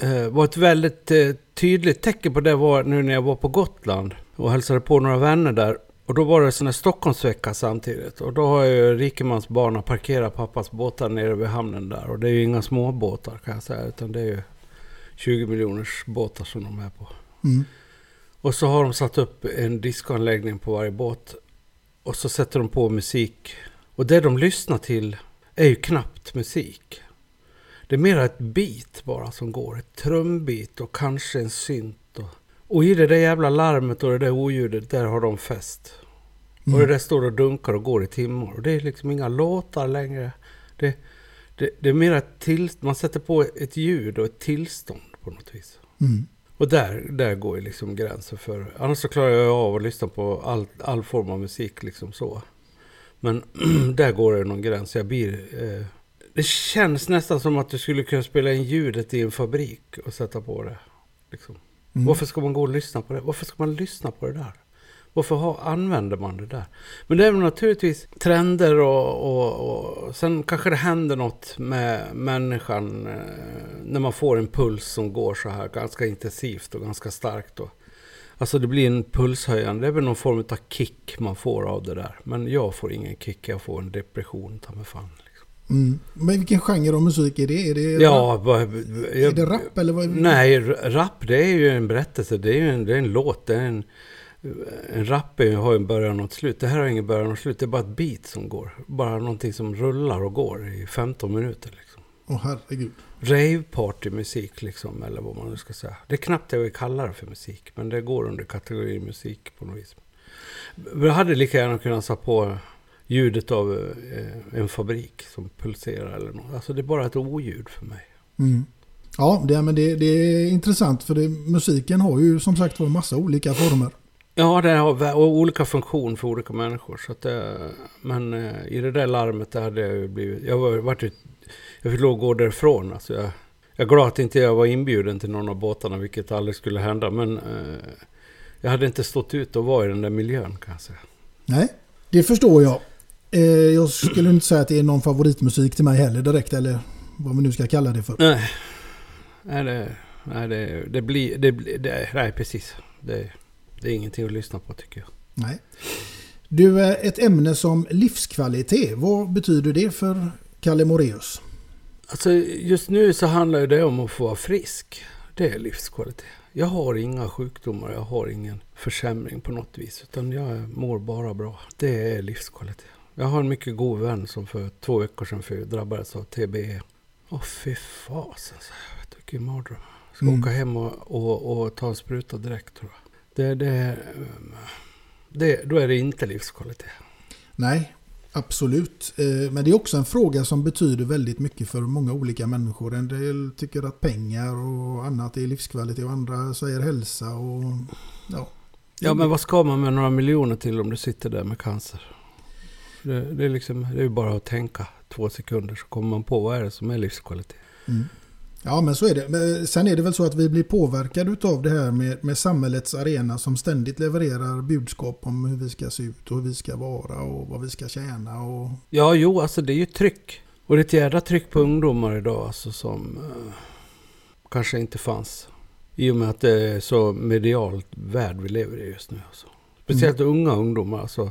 Eh, var ett väldigt eh, tydligt tecken på det var nu när jag var på Gotland och hälsade på några vänner där. Och då var det sån här Stockholmsvecka samtidigt. Och då har ju rikemansbarnen parkerat pappas båtar nere vid hamnen där. Och det är ju inga småbåtar kan jag säga. Utan det är ju 20 miljoners båtar som de är på. Mm. Och så har de satt upp en diskoanläggning på varje båt. Och så sätter de på musik. Och det de lyssnar till är ju knappt musik. Det är mer ett beat bara som går. Ett trumbit och kanske en synt. Och, och i det där jävla larmet och det där oljudet, där har de fest. Mm. Och det där står och dunkar och går i timmar. Och det är liksom inga låtar längre. Det, det, det är mer ett till, man sätter på ett ljud och ett tillstånd på något vis. Mm. Och där, där går ju liksom gränsen för... Annars så klarar jag av att lyssna på all, all form av musik liksom så. Men där går det någon gräns. Jag blir... Eh, det känns nästan som att du skulle kunna spela in ljudet i en fabrik och sätta på det. Liksom. Mm. Varför ska man gå och lyssna på det? Varför ska man lyssna på det där? Varför ha, använder man det där? Men det är väl naturligtvis trender och, och, och sen kanske det händer något med människan eh, när man får en puls som går så här ganska intensivt och ganska starkt. Och, alltså det blir en pulshöjande, det är väl någon form av kick man får av det där. Men jag får ingen kick, jag får en depression, ta mig fan. Mm. Men vilken genre av musik är det? Är det, Ja, rap? vad, är det rap eller vad? Nej, rap det är ju en berättelse. Det är ju en, det är en låt. Det är en, en rap är, har ju en början och ett slut. Det här har ingen början och slut. Det är bara ett beat som går. Bara någonting som rullar och går i 15 minuter. Liksom. Åh herregud. Rave-party-musik liksom, eller vad man nu ska säga. Det är knappt jag vill kalla det för musik, men det går under kategorin musik på något vis. Jag hade lika gärna kunnat sätta på ljudet av eh, en fabrik som pulserar eller något. Alltså det är bara ett oljud för mig. Mm. Ja, det, men det, det är intressant för det, musiken har ju som sagt var massa olika former. Ja, det har olika funktion för olika människor. Så att det, men eh, i det där larmet där hade jag ju blivit... Jag, var, vart, jag fick lov att gå därifrån. Alltså jag, jag är glad att inte jag var inbjuden till någon av båtarna, vilket aldrig skulle hända. Men eh, jag hade inte stått ut och vara i den där miljön kan jag säga. Nej, det förstår jag. Eh, jag skulle inte säga att det är någon favoritmusik till mig heller direkt, eller vad vi nu ska kalla det för. Nej, nej, det, nej, det, det blir... Det, det, nej, precis. Det, det är ingenting att lyssna på tycker jag. Nej. Du, eh, ett ämne som livskvalitet, vad betyder det för Kalle Moreus? Alltså just nu så handlar det om att få vara frisk. Det är livskvalitet. Jag har inga sjukdomar, jag har ingen försämring på något vis. Utan jag mår bara bra. Det är livskvalitet. Jag har en mycket god vän som för två veckor sedan drabbades av TBE. Åh fy fasen, vilken mardröm. Ska Mm. åka hem och, och, och ta en spruta direkt tror jag. Det, det, det, då är det inte livskvalitet. Nej, absolut. Eh, Men det är också en fråga som betyder väldigt mycket för många olika människor. En del tycker att pengar och annat är livskvalitet och andra säger hälsa och ja. Ja, men vad ska man med några miljoner till om du sitter där med cancer? Det, det är liksom, ju bara att tänka två sekunder så kommer man på vad är det som är livskvalitet. Mm. Ja, men så är det. Men sen är det väl så att vi blir påverkade av det här med, med samhällets arena som ständigt levererar budskap om hur vi ska se ut och hur vi ska vara och vad vi ska tjäna. Och... Ja, jo, alltså det är ju tryck. Och det är ett jädra tryck på ungdomar idag alltså som eh, kanske inte fanns I och med att det är så medialt värld vi lever i just nu. Alltså. Speciellt unga ungdomar, alltså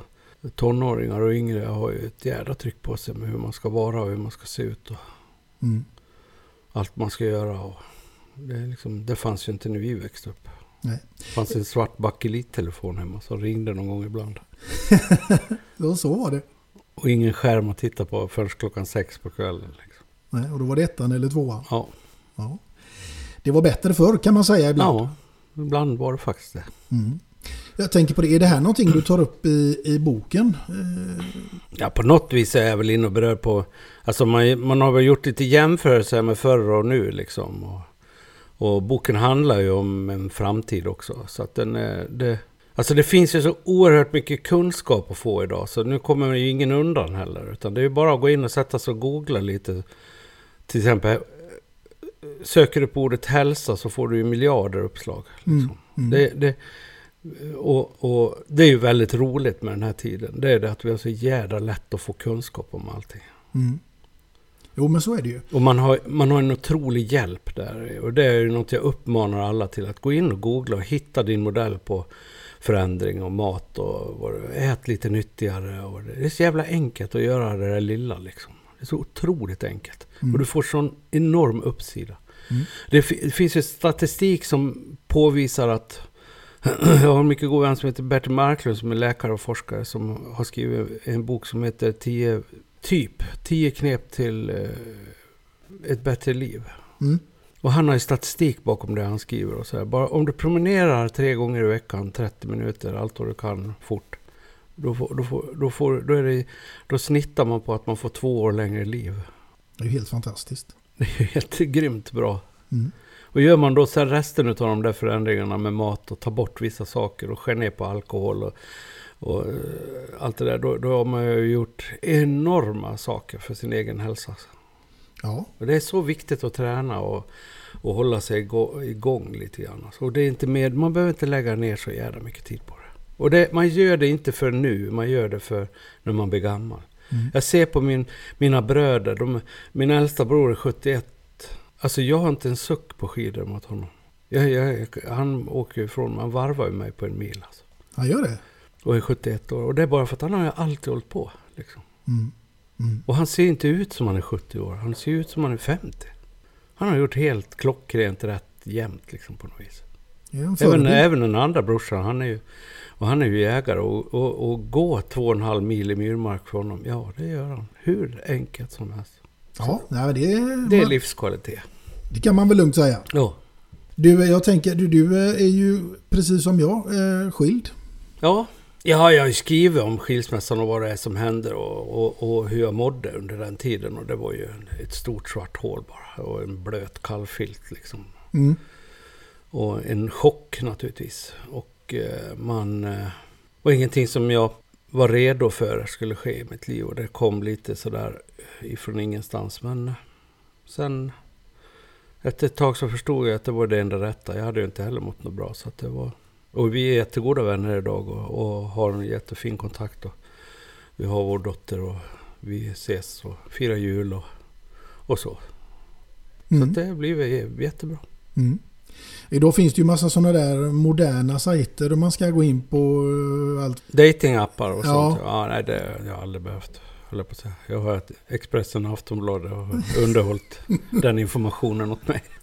tonåringar och yngre har ju ett jädra tryck på sig med hur man ska vara och hur man ska se ut. Och Mm. Allt man ska göra. Och det, liksom, det fanns ju inte när vi växte upp. Nej. Det fanns en svart bakelittelefon hemma som ringde någon gång ibland. Ja, så var det. Och ingen skärm att titta på förrän klockan sex på kvällen. Liksom. Nej, och då var det ettan eller tvåan. Ja. Ja. Det var bättre förr kan man säga ibland. Ja, ibland var det faktiskt det. Mm. Jag tänker på det, är det här någonting du tar upp i, i boken? Eh, Ja, på något vis är jag väl inne och berörd på... Alltså man, man har väl gjort lite jämförelser med förr och nu liksom. Och, och boken handlar ju om en framtid också. Så att den är... Det, alltså det finns ju så oerhört mycket kunskap att få idag. Så nu kommer ju ingen undan heller. Utan det är ju bara att gå in och sätta sig och googla lite. Till exempel... Söker du på ordet hälsa så får du ju miljarder uppslag. Liksom. Mm, mm. Det, det, och, och det är ju väldigt roligt med den här tiden. Det är det att vi har så jädra lätt att få kunskap om allting. Mm. Jo, men så är det ju. Och man har, man har en otrolig hjälp där. Och det är ju något jag uppmanar alla till. Att gå in och googla och hitta din modell på förändring och mat och ät lite nyttigare. Och det är så jävla enkelt att göra det där lilla liksom. Det är så otroligt enkelt. Mm. Och du får sån enorm uppsida. Mm. Det, det finns ju statistik som påvisar att jag har en mycket god vän som heter Bertil Marklund som är läkare och forskare som har skrivit en bok som heter 10 typ 10 knep till eh, ett bättre liv. Mm. Och han har ju statistik bakom det han skriver och så här. Bara om du promenerar tre gånger i veckan 30 minuter, allt vad du kan fort. Då, får, då, får, då, får, då, är det, då snittar man på att man får två år längre liv. Det är ju helt fantastiskt. Det är ju helt grymt bra. Mm. Och gör man då sen resten av de där förändringarna med mat och tar bort vissa saker och skär ner på alkohol och, och eh, allt det där. Då, då har man ju gjort enorma saker för sin egen hälsa. Ja. Och det är så viktigt att träna och, och hålla sig igå- igång lite grann. Så det är inte med, man behöver inte lägga ner så jävla mycket tid på det. Och det, man gör det inte för nu, man gör det för när man blir gammal. Mm. Jag ser på min, mina bröder, de, min äldsta bror är 71. Alltså jag har inte en suck på skidor mot honom. Jag, jag, han åker ju ifrån han varvar ju mig på en mil. Alltså. Han gör det? Och är 71 år. Och det är bara för att han har ju alltid hållit på. Liksom. Mm. Mm. Och han ser inte ut som han är 70 år. Han ser ut som han är 50. Han har gjort helt klockrent rätt jämt liksom på något vis. En Även, även den andra brorsan, han är ju, och han är ju jägare. Och, och, och gå två och en halv mil i myrmark för honom, ja det gör han. Hur enkelt som helst. Ja, nej, det, är, Det är livskvalitet. det kan man väl lugnt säga. Ja. Du, jag tänker, du, du är ju precis som jag eh, skild. Ja, ja, jag skrivit om skilsmässan och vad det är som händer och, och, och hur jag mådde under den tiden. Och det var ju ett stort svart hål bara och en blöt kallfilt liksom. Mm. Och en chock naturligtvis. Och eh, man... Eh, var ingenting som jag var redo för skulle ske i mitt liv. Och det kom lite sådär ifrån ingenstans. Men sen... Efter ett tag så förstod jag att det var det enda rätta. Jag hade ju inte heller mått något bra. Så det var... Och vi är jättegoda vänner idag och, och har en jättefin kontakt. Och vi har vår dotter och vi ses och firar jul och, och så. Så Mm. att det har blivit jättebra. Mm. Idag finns det ju massa sådana där moderna sajter där man ska gå in på eh, allt. Datingappar och Ja. sånt. Ja, nej, det har jag aldrig behövt. på att säga. jag har ett Expressen och Aftonbladet och underhållit den informationen åt mig.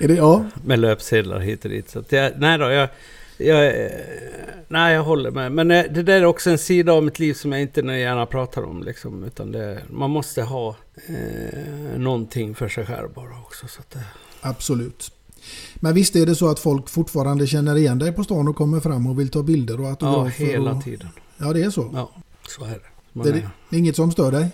Är det, ja, Med löpsedlar hit och dit. Så att jag, nej då, jag, jag, eh, nej, jag håller med. Men eh, det där är också en sida av mitt liv som jag inte gärna pratar om. Liksom, utan det, man måste ha eh, någonting för sig själv bara också. Så att det, absolut. Men visst är det så att folk fortfarande känner igen dig på stan och kommer fram och vill ta bilder och ja, autografer? hela och... tiden. Ja, det är så. Ja, så är det. Det, är, är, inget som stör dig?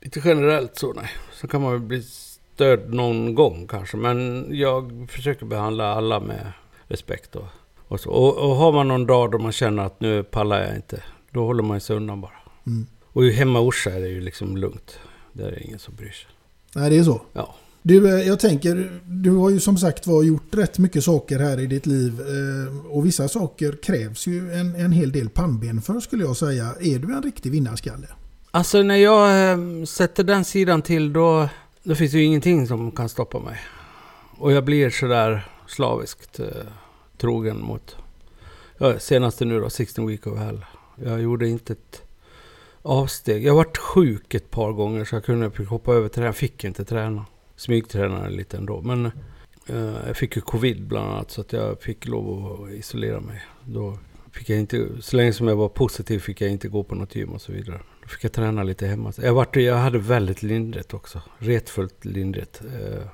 Lite generellt så nej. Så kan man väl bli störd någon gång kanske. Men jag försöker behandla alla med respekt och, och så. Och, och har man någon dag då man känner att nu pallar jag inte. Då håller man sig undan bara. Mm. Och hemma i Orsa är det ju liksom lugnt. Där är det ingen som bryr sig. Nej, det är så. Ja. Du, eh, jag tänker, du har ju som sagt var gjort rätt mycket saker här i ditt liv. Eh, och vissa saker krävs ju en, en hel del pannben för skulle jag säga. Är du en riktig vinnarskalle? Alltså när jag eh, sätter den sidan till då, då finns det ju ingenting som kan stoppa mig. Och jag blir sådär slaviskt eh, trogen mot... Ja, senaste nu då, 16 Week of Hell. Jag gjorde inte ett avsteg. Jag varit sjuk ett par gånger så jag kunde hoppa över träna. Fick inte träna. Smygtränade lite ändå. Men eh, jag fick ju covid bland annat så att jag fick lov att isolera mig. Då fick jag inte, så länge som jag var positiv fick jag inte gå på något gym och så vidare. Då fick jag träna lite hemma. Jag, var, jag hade väldigt lindrigt också. Retfullt lindrigt. Eh,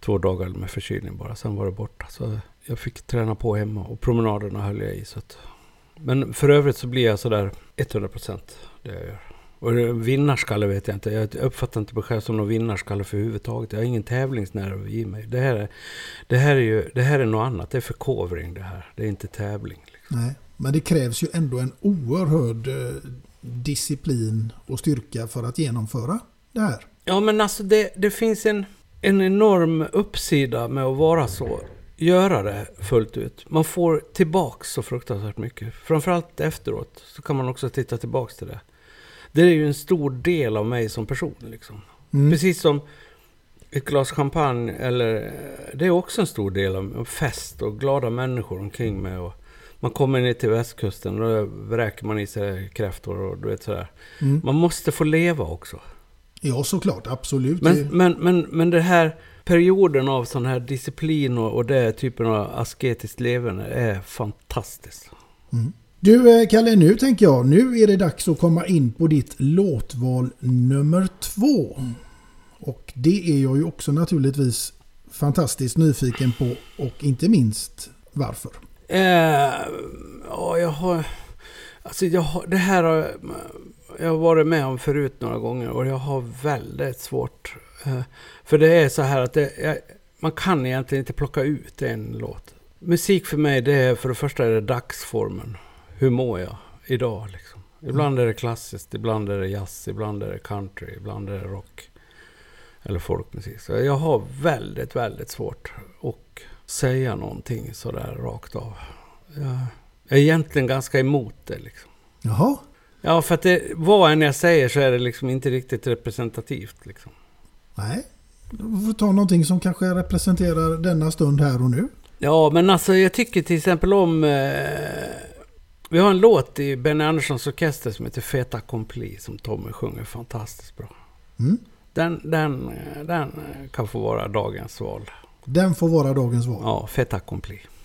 två dagar med förkylning bara, sen var det borta. Så jag fick träna på hemma och promenaderna höll jag i. Så att, men för övrigt så blir jag sådär 100 procent det jag gör. Och vinnarskalle vet jag inte. Jag uppfattar inte mig själv som någon vinnarskalle för överhuvudtaget. Jag har ingen tävlingsnerv i mig. Det här, är, det, här är ju, det här är något annat. Det är förkovring det här. Det är inte tävling. Liksom. Nej, men det krävs ju ändå en oerhörd eh, disciplin och styrka för att genomföra det här. Ja, men alltså det, det finns en, en enorm uppsida med att vara så. Göra det fullt ut. Man får tillbaks så fruktansvärt mycket. Framförallt efteråt så kan man också titta tillbaks till det. Det är ju en stor del av mig som person. Liksom. Mm. Precis som ett glas champagne, eller det är också en stor del av fest och glada människor omkring mig. Och man kommer ner till västkusten och då vräker man i sig kräftor och du vet sådär. Mm. Man måste få leva också. Ja, såklart. Absolut. Men, men, men, men det här perioden av sån här disciplin och, och det typen av asketiskt levande är fantastiskt. Mm. Du eh, Kalle, nu tänker jag, nu är det dags att komma in på ditt låtval nummer två. Och det är jag ju också naturligtvis fantastiskt nyfiken på och inte minst varför. Eh, ja, jag har... Alltså jag har, det här har jag har varit med om förut några gånger och jag har väldigt svårt. Eh, för det är så här att det, jag, man kan egentligen inte plocka ut en låt. Musik för mig, det är för det första är det dagsformen. Hur mår jag idag liksom? Ibland är det klassiskt, ibland är det jazz, ibland är det country, ibland är det rock. Eller folkmusik. Så jag har väldigt, väldigt svårt att säga någonting sådär rakt av. Jag är egentligen ganska emot det liksom. Jaha? Ja, för att det, vad än jag säger så är det liksom inte riktigt representativt liksom. Nej, du får ta någonting som kanske representerar denna stund här och nu. Ja, men alltså jag tycker till exempel om... Eh, vi har en låt i Benny Anderssons orkester som heter Feta Compli som Tommy sjunger fantastiskt bra. Mm. Den, den, den kan få vara dagens val. Den får vara dagens val? Ja, Feta Compli. fait accompli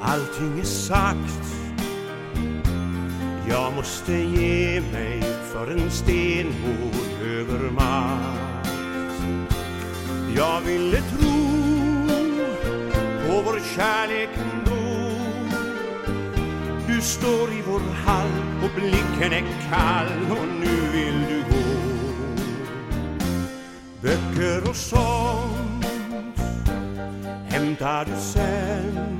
Allting är sagt. Jag måste ge mig för en stenhård övermakt. Jag ville tro på vår kärlek ändå. Du står i vår hall och blicken är kall. Och nu vill du gå. Böcker och sång hämtar du sen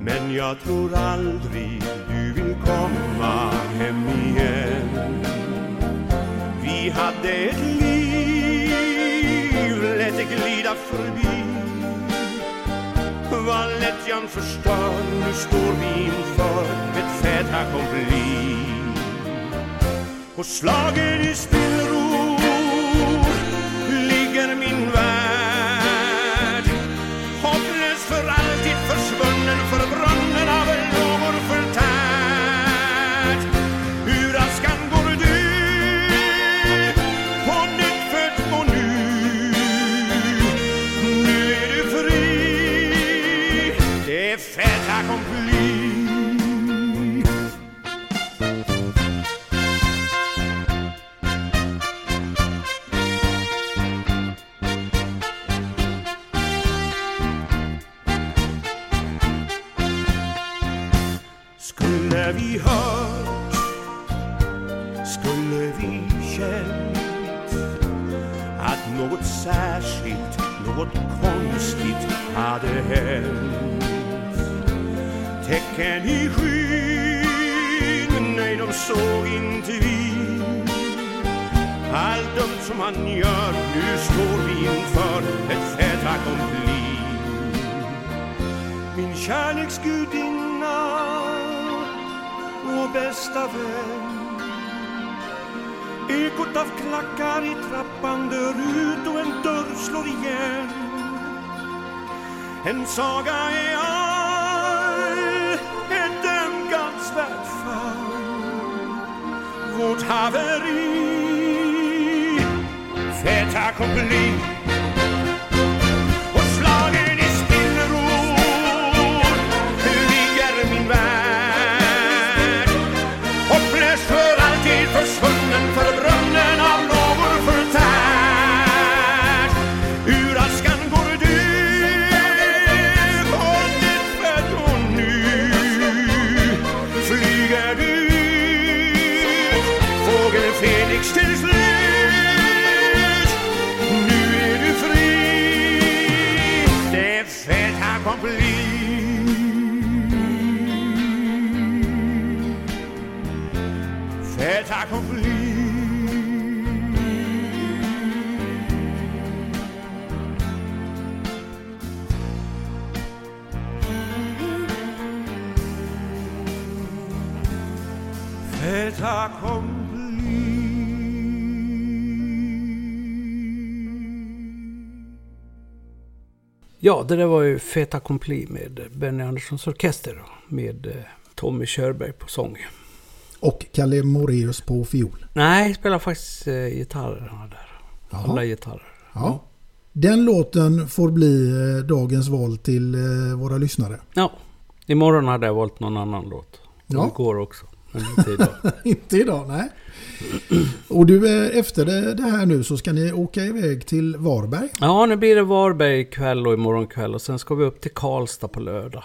Men jag tror aldrig du vill komma hem igen. Vi hade ett liv, lät det glida förbi. Vad lättjan förstör, nu står vi inför ett fait accompli. Och slagen i spillror En saga är all, ett ömkansvärt fall Vårt haveri, fait accompli det där var ju Fait Accompli med Benny Anderssons Orkester med eh, Tommy Körberg på sång. Och Kalle Moreus på fiol. Nej, spelar faktiskt eh, gitarrerna där. Jaha. Alla gitarrer. Ja. Den låten får bli eh, dagens val till våra lyssnare. Ja. Imorgon hade jag valt någon annan låt. Ja. Igår också. Men inte idag. Inte idag, nej. Och du, eh, efter det, här nu så ska ni åka iväg till Varberg. Ja, nu blir det Varberg ikväll och imorgon kväll. Och sen ska vi upp till Karlstad på lördag.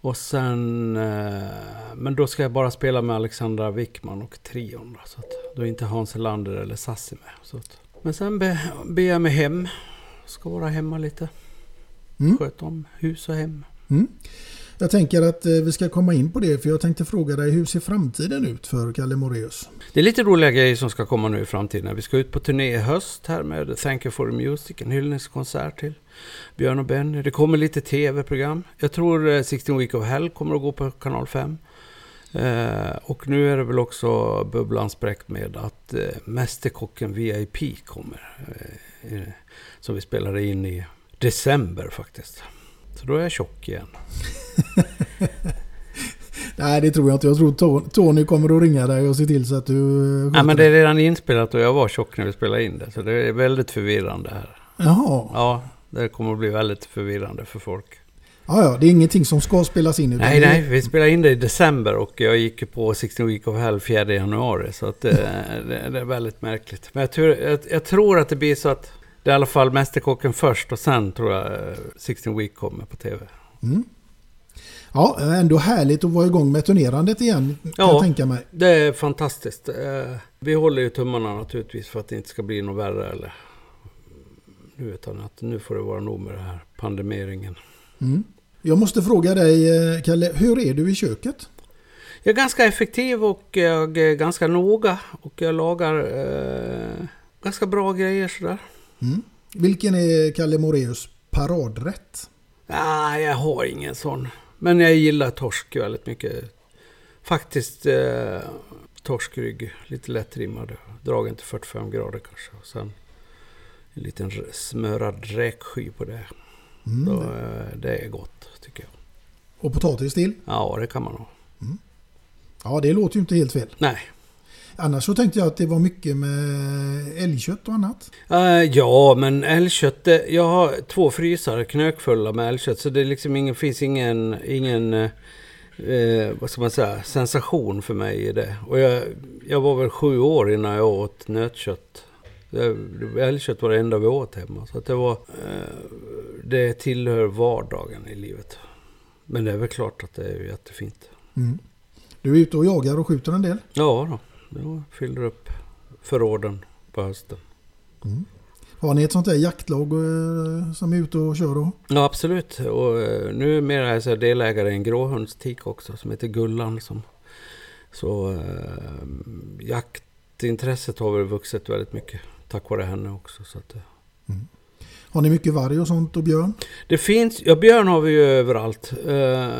Och sen... Eh, men då ska jag bara spela med Alexandra Wickman och trion. Så att då är inte Hans Elander eller Sassi med. Så att, men sen be, ber jag mig hem. Ska vara hemma lite. Mm. Sköta om hus och hem. Mm. Jag tänker att eh, vi ska komma in på det för jag tänkte fråga dig hur ser framtiden ut för Kalle Moreus? Det är lite roliga grejer som ska komma nu i framtiden. Vi ska ut på turné i höst här med Thank you for the music, en hyllningskonsert till Björn och Benny. Det kommer lite tv-program. Jag tror eh, 16 Week of Hell kommer att gå på kanal 5. Eh, och nu är det väl också bubblan spräckt med att eh, Mästerkocken VIP kommer. Eh, som vi spelade in i december faktiskt. Så då är jag tjock igen. Nej, det tror jag inte. Jag tror To- Tony kommer att ringa dig och se till så att du... eh, Nej, men det är redan inspelat och jag var tjock när vi spelade in det. Så det är väldigt förvirrande här. Jaha. Ja, det kommer att bli väldigt förvirrande för folk. Ja, ja, det är ingenting som ska spelas in. Nej, nej, vi spelade in det i december och jag gick på 16 Week of Hell 4 januari. Så att, eh, det, det är väldigt märkligt. Men jag tror, jag, jag tror att det blir så att det är i alla fall Mästerkocken först och sen tror jag eh, 16 Week kommer på TV. Mm. Ja, ändå härligt att vara igång med turnerandet igen kan jag tänka mig. det är fantastiskt. Eh, Vi håller ju tummarna naturligtvis för att det inte ska bli något värre eller nu utan att nu får det vara nog med det här pandemeringen. Mm. Jag måste fråga dig, eh, Kalle, hur är du i köket? Jag är ganska effektiv och jag är ganska noga och jag lagar eh, ganska bra grejer sådär. Mm. Vilken är Kalle Moreus paradrätt? Nej, jag har ingen sån. Men jag gillar torsk väldigt mycket. Faktiskt eh, torskrygg, lite lättrimmad. Dragen till 45 grader kanske. Och sen en liten smörad räksky på det. Mm. Då, eh, det är gott tycker jag. Och potatis till? Ja, det kan man ha. Ja, det låter ju inte helt fel. Nej. Annars så tänkte jag att det var mycket med älgkött och annat. Eh, ja, men älgkött. Jag har två frysar knökfulla med älgkött. Så det liksom ingen, finns ingen, ingen eh, eh, vad ska man säga, sensation för mig i det. Och jag, jag var väl sju år innan jag åt nötkött. Älgkött var det enda vi åt hemma. Så det var, eh, det tillhör vardagen i livet. Men det är väl klart att det är jättefint. Mm. Du är ute och jagar och skjuter en del. Ja då, jag fyller upp förråden på hösten. Mm. Har ni ett sånt där jaktlag eh, som är ute och kör då? Ja, absolut. Och eh, numera är jag delägare i en gråhundstik också som heter Gullan. Som, så eh, jaktintresset har väl vuxit väldigt mycket tack vare henne också. Så att, eh. Har ni mycket varg och sånt och björn? Det finns, ja björn har vi ju överallt. Eh,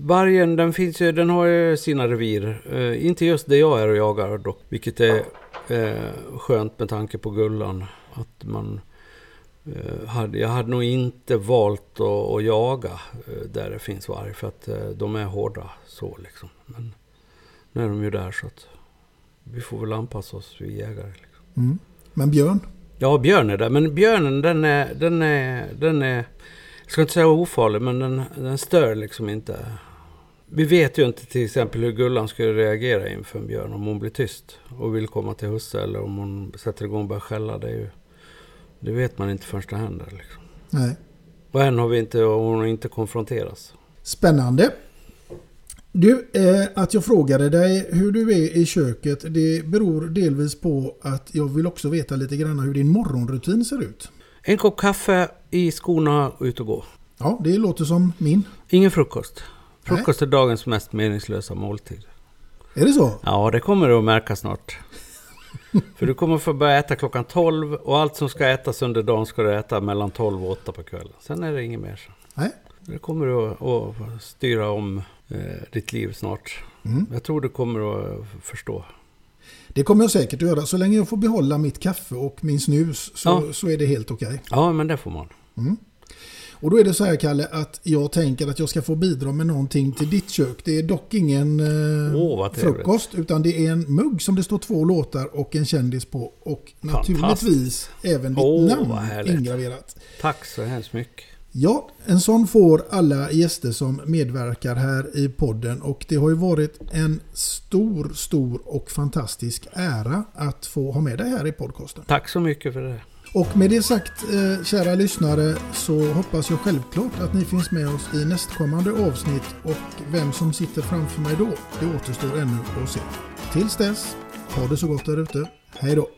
vargen den finns ju, den har ju sina revir. Eh, inte just där jag är och jagar dock, vilket är eh, skönt med tanke på Gullan. Att man, eh, hade, jag hade nog inte valt att, att jaga eh, där det finns varg för att eh, de är hårda så liksom. Men nu är de ju där så att vi får väl anpassa oss, vi jägare. Liksom. Mm. Men björn? Ja, björn är där. Men björnen den är, den är, den är, jag ska inte säga ofarlig, men den, den stör liksom inte. Vi vet ju inte till exempel hur Gullan skulle reagera inför en björn om hon blir tyst och vill komma till husse eller om hon sätter igång och börjar skälla. Det, är ju, det vet man inte förrän det händer. Liksom. Nej. Och än har vi inte, hon har inte konfronterats. Spännande. Du, eh, att jag frågade dig hur du är i köket det beror delvis på att jag vill också veta lite grann hur din morgonrutin ser ut. En kopp kaffe i skorna och ut och gå. Ja, det låter som min. Ingen frukost. Frukost är dagens mest meningslösa måltid. Är det så? Ja, det kommer du att märka snart. För du kommer få börja äta klockan 12 och allt som ska ätas under dagen ska du äta mellan 12 och 8 på kvällen. Sen är det inget mer. Nej. Det kommer du att, att styra om eh, ditt liv snart. Mm. Jag tror du kommer att förstå. Det kommer jag säkert att göra. Så länge jag får behålla mitt kaffe och min snus så, Ja. så är det helt okej. Ja, men det får man. Mm. Och då är det så här Kalle att jag tänker att jag ska få bidra med någonting till ditt kök. Det är dock ingen eh, trevligt. frukost utan det är en mugg som det står två låtar och en kändis på. Och naturligtvis även ditt vad namn ingraverat. Tack så hemskt mycket. Ja, en sån får alla gäster som medverkar här i podden och det har ju varit en stor, stor och fantastisk ära att få ha med dig här i podcasten. Tack så mycket för det. Och med det sagt, eh, kära lyssnare, så hoppas jag självklart att ni finns med oss i nästkommande avsnitt och vem som sitter framför mig då, det återstår ännu att se. Tills dess, ha det så gott där ute. Hej då!